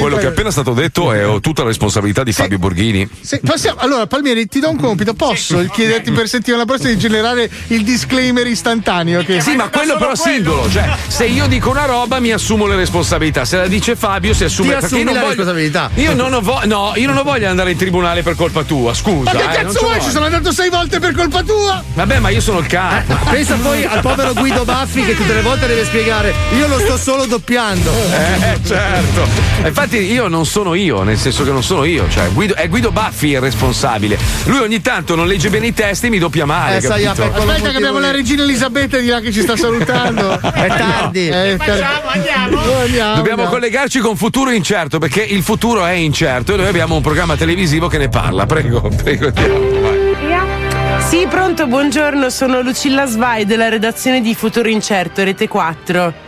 Quello che è appena stato detto è oh, tutta la responsabilità di Fabio Borghini. Sì, passiamo- allora, Palmieri, ti do un compito. Posso chiederti per settimana prossima di generare il disclaimer istantaneo? Che Sì, ma quello però singolo, cioè se io dico una roba mi assumo le responsabilità, se la dice Fabio si assume Ti perché io non la voglio- responsabilità. Io non ho vo- no, io non ho voglia di andare in tribunale per colpa tua, scusa. Ma che eh, cazzo vuoi? Ci sono andato sei volte per colpa tua! Vabbè, ma io sono il capo. Pensa poi al povero Guido Baffi che tutte le volte deve spiegare io lo sto solo doppiando. Eh, certo. Infatti io non sono io, nel senso che non sono io, cioè Guido- è Guido Baffi il responsabile. Lui ogni tanto non legge bene i testi e mi doppia male. Eh, sai? Aspetta che abbiamo la regina Elisabetta di là che ci sta salutando. È tardi. Eh, Facciamo, andiamo. Andiamo, Dobbiamo andiamo. collegarci con futuro incerto perché il futuro è incerto e noi abbiamo un programma televisivo che ne parla. Prego, prego. andiamo, vai. Sì, pronto, buongiorno, sono Lucilla Svai della redazione di Futuro Incerto, Rete 4.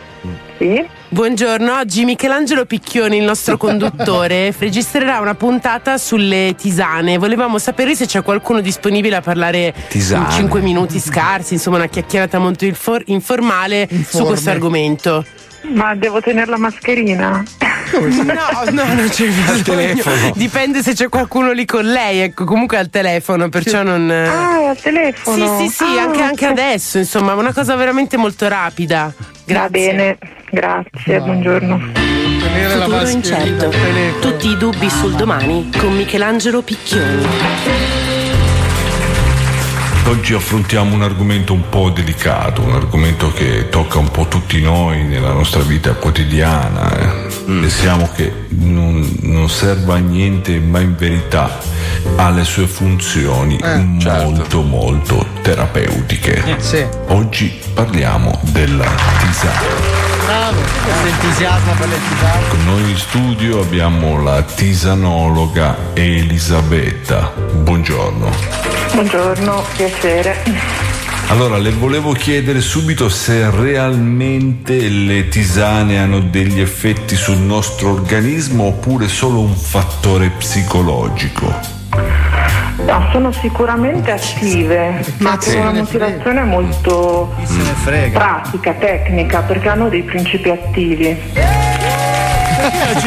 Sì? Buongiorno, oggi Michelangelo Picchioni, il nostro conduttore, registrerà una puntata sulle tisane. Volevamo sapere se c'è qualcuno disponibile a parlare Tisane. in 5 minuti scarsi, insomma una chiacchierata molto infor- informale su Informe. questo argomento. Ma devo tenere la mascherina? No, no, non c'è bisogno. telefono. Dipende se c'è qualcuno lì con lei, ecco, comunque al telefono, perciò non. Ah, è al telefono. Sì, sì, sì, Ah, anche, anche adesso, insomma, una cosa veramente molto rapida. Grazie. Va bene, grazie, buongiorno. Futuro incerto. Tutti i dubbi sul domani con Michelangelo Picchioni. Oggi affrontiamo un argomento un po' delicato, un argomento che tocca un po' tutti noi nella nostra vita quotidiana. Eh. Pensiamo che non, non serva a niente, ma in verità ha le sue funzioni molto molto terapeutiche. Sì. Oggi parliamo della tisana. Bravo. L'entusiasmo per le tisane. Con noi in studio abbiamo la tisanologa Elisabetta. Buongiorno. Buongiorno, piacere. Allora, le volevo chiedere subito se realmente le tisane hanno degli effetti sul nostro organismo oppure solo un fattore psicologico. No, sono sicuramente attive, ma con una motivazione molto pratica, tecnica, perché hanno dei principi attivi. Ecco,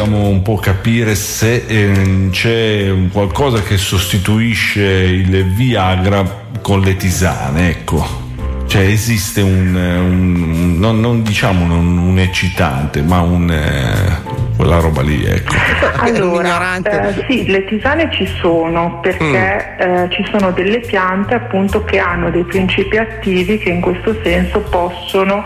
volevamo un po' capire se ehm, c'è qualcosa che sostituisce il Viagra con le tisane, ecco. Cioè esiste un, un- non, non diciamo un, un eccitante, ma un eh, quella roba lì, ecco. Allora, eh, sì, le tisane ci sono perché eh, ci sono delle piante appunto che hanno dei principi attivi che in questo senso possono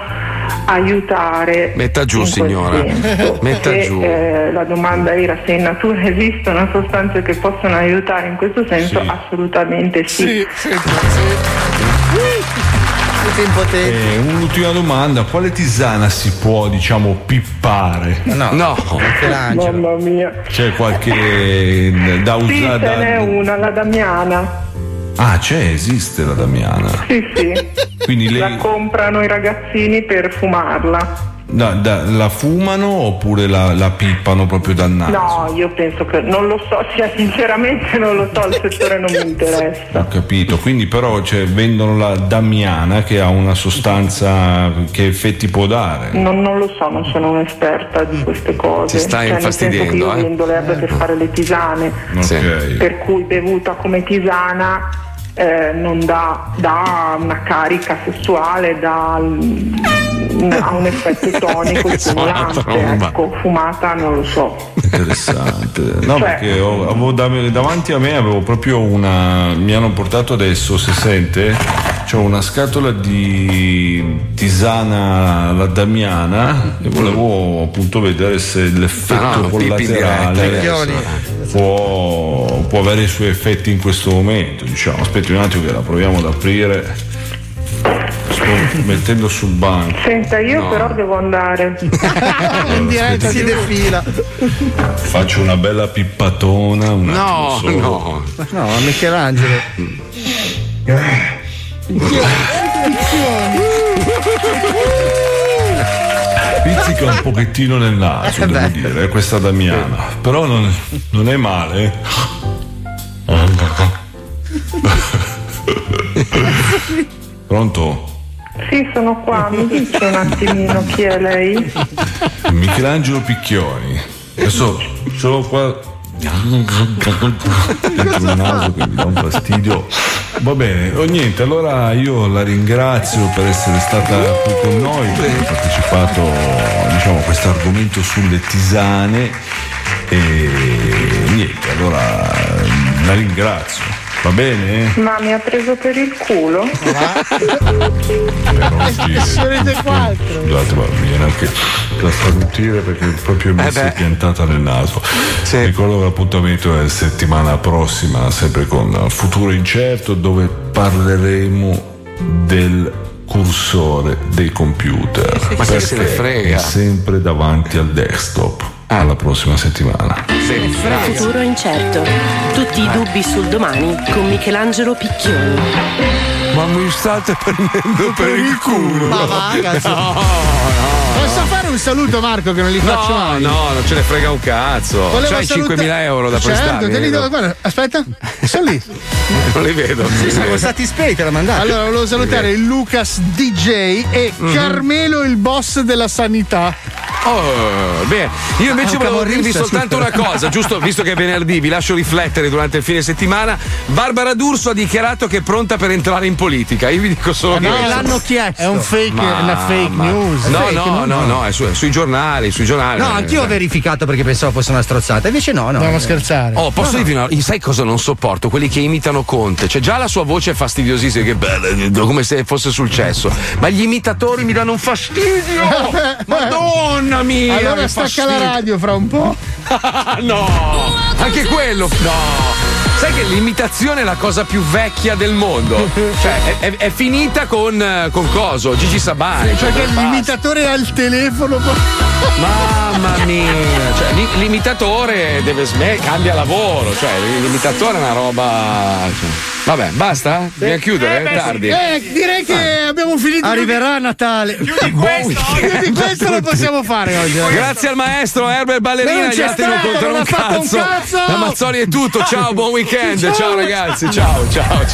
aiutare. Metta giù, signora. senso. Metta Se, giù. eh, la domanda era se in natura esistono sostanze che possono aiutare in questo senso, assolutamente sì. Siete impotenti. E un'ultima domanda, quale tisana si può diciamo pippare? No. No. Mamma mia. C'è qualche da Sì, ce usare? n'è una, la Damiana. Ah, c'è, esiste la Damiana. Sì, sì. Quindi La lei comprano i ragazzini per fumarla. Da- da- la fumano oppure la, la pippano proprio dal naso? No, io penso che non lo so, cioè, sinceramente non lo so, il settore non mi interessa. Ho capito, quindi però cioè, vendono la Damiana che ha una sostanza che effetti può dare. Non, non lo so, non sono un'esperta di queste cose. Ti stai Cioè, nel infastidendo, io eh? vendo l'erba per fare le tisane, Ok. per cui bevuta come tisana eh, non dà, dà una carica sessuale, dà mm, ha un effetto tonico stimolante. Ecco, fumata non lo so. Interessante. No, Cioè- perché ho- avevo da- davanti a me avevo proprio una. Mi hanno portato adesso, se sente, c'ho una scatola di tisana la Damiana e volevo appunto vedere se l'effetto Ah, no, in collaterale adesso. può, può avere i suoi effetti in questo momento. Diciamo, aspetti un attimo che la proviamo ad aprire. Sto mettendo sul banco. Senta, io No. però devo andare. In diretta si defila. Faccio una bella pippatona. Un No, no. No, a Michelangelo. Pizzica un pochettino nel naso, Eh devo beh. dire, eh, questa Damiana. Però non, non è male. Pronto? Sì, sono qua, mi dice un attimino chi è lei? Michelangelo Picchioni. Adesso solo qua. Dentro il naso che mi dà un fastidio. Va bene, o niente, allora io la ringrazio per essere stata qui con noi, per aver partecipato diciamo, a questo argomento sulle tisane e niente, allora la ringrazio. Va bene? Ma mi ha preso per il culo? Scusate, ma mi viene anche da starnutire perché proprio mi Eh si è piantata nel naso. Ricordo che l'appuntamento è settimana prossima, sempre con Futuro Incerto, dove parleremo del cursore dei computer. Ma chi se ne Perché frega? È sempre davanti al desktop. Alla prossima settimana. Futuro incerto. Tutti i dubbi sul domani con Michelangelo Picchioni. Ma mi state prendendo per il culo. Ma va, cazzo. No, no. Posso fare un saluto, Marco, che non li faccio No, mai? no, non ce ne frega un cazzo. Volevo C'hai saluta- 5.000 euro da certo, prestarmi. te li do, guarda, aspetta, sono lì. Non li vedo. Sì, siamo stati spei, te l'ha mandato. Allora, volevo salutare il Lucas DJ e Mhm. Carmelo, il boss della sanità. Oh, bene, io invece Ah, volevo dirvi soltanto una cosa, giusto visto che è venerdì, vi lascio riflettere durante il fine settimana. Barbara D'Urso ha dichiarato che è pronta per entrare in politica. Io vi dico solo Eh, no, questo. l'hanno chiesto. È un fake, Ma- una fake ma- news. No, Fake, no, no, no, è, su- sui giornali, sui giornali. No, anch'io ho verificato perché pensavo fosse una strozzata. Invece no, no. Dobbiamo scherzare. Oh, posso No, no. dirvi una Sai cosa non sopporto? Quelli che imitano Conte. Cioè, già la sua voce è fastidiosissima, che bella, come se fosse sul cesso. Ma gli imitatori mi danno un fastidio! Madonna mia! Allora che stacca fastidio. la radio fra un po'. no! Anche quello! No! Sai che l'imitazione è la cosa più vecchia del mondo. Cioè, è, è- è finita con, eh, con coso, Gigi Sabani. cioè, Perché basta. l'imitatore ha il telefono. Mamma mia, cioè, l'i- l'imitatore deve smettere, cambia lavoro, cioè l'imitatore è una roba. cioè. Vabbè, basta? Dobbiamo chiudere? È tardi. Eh, direi che abbiamo finito. Arriverà a Natale. Più di questo, più di questo lo possiamo fare oggi. eh. Grazie al maestro Herbert Ballerina, gli c'è altri non stato, contano un un cazzo. cazzo. La Mazzoli è tutto, ciao, buon weekend, Ciao. ciao ragazzi, ciao, ciao, ciao.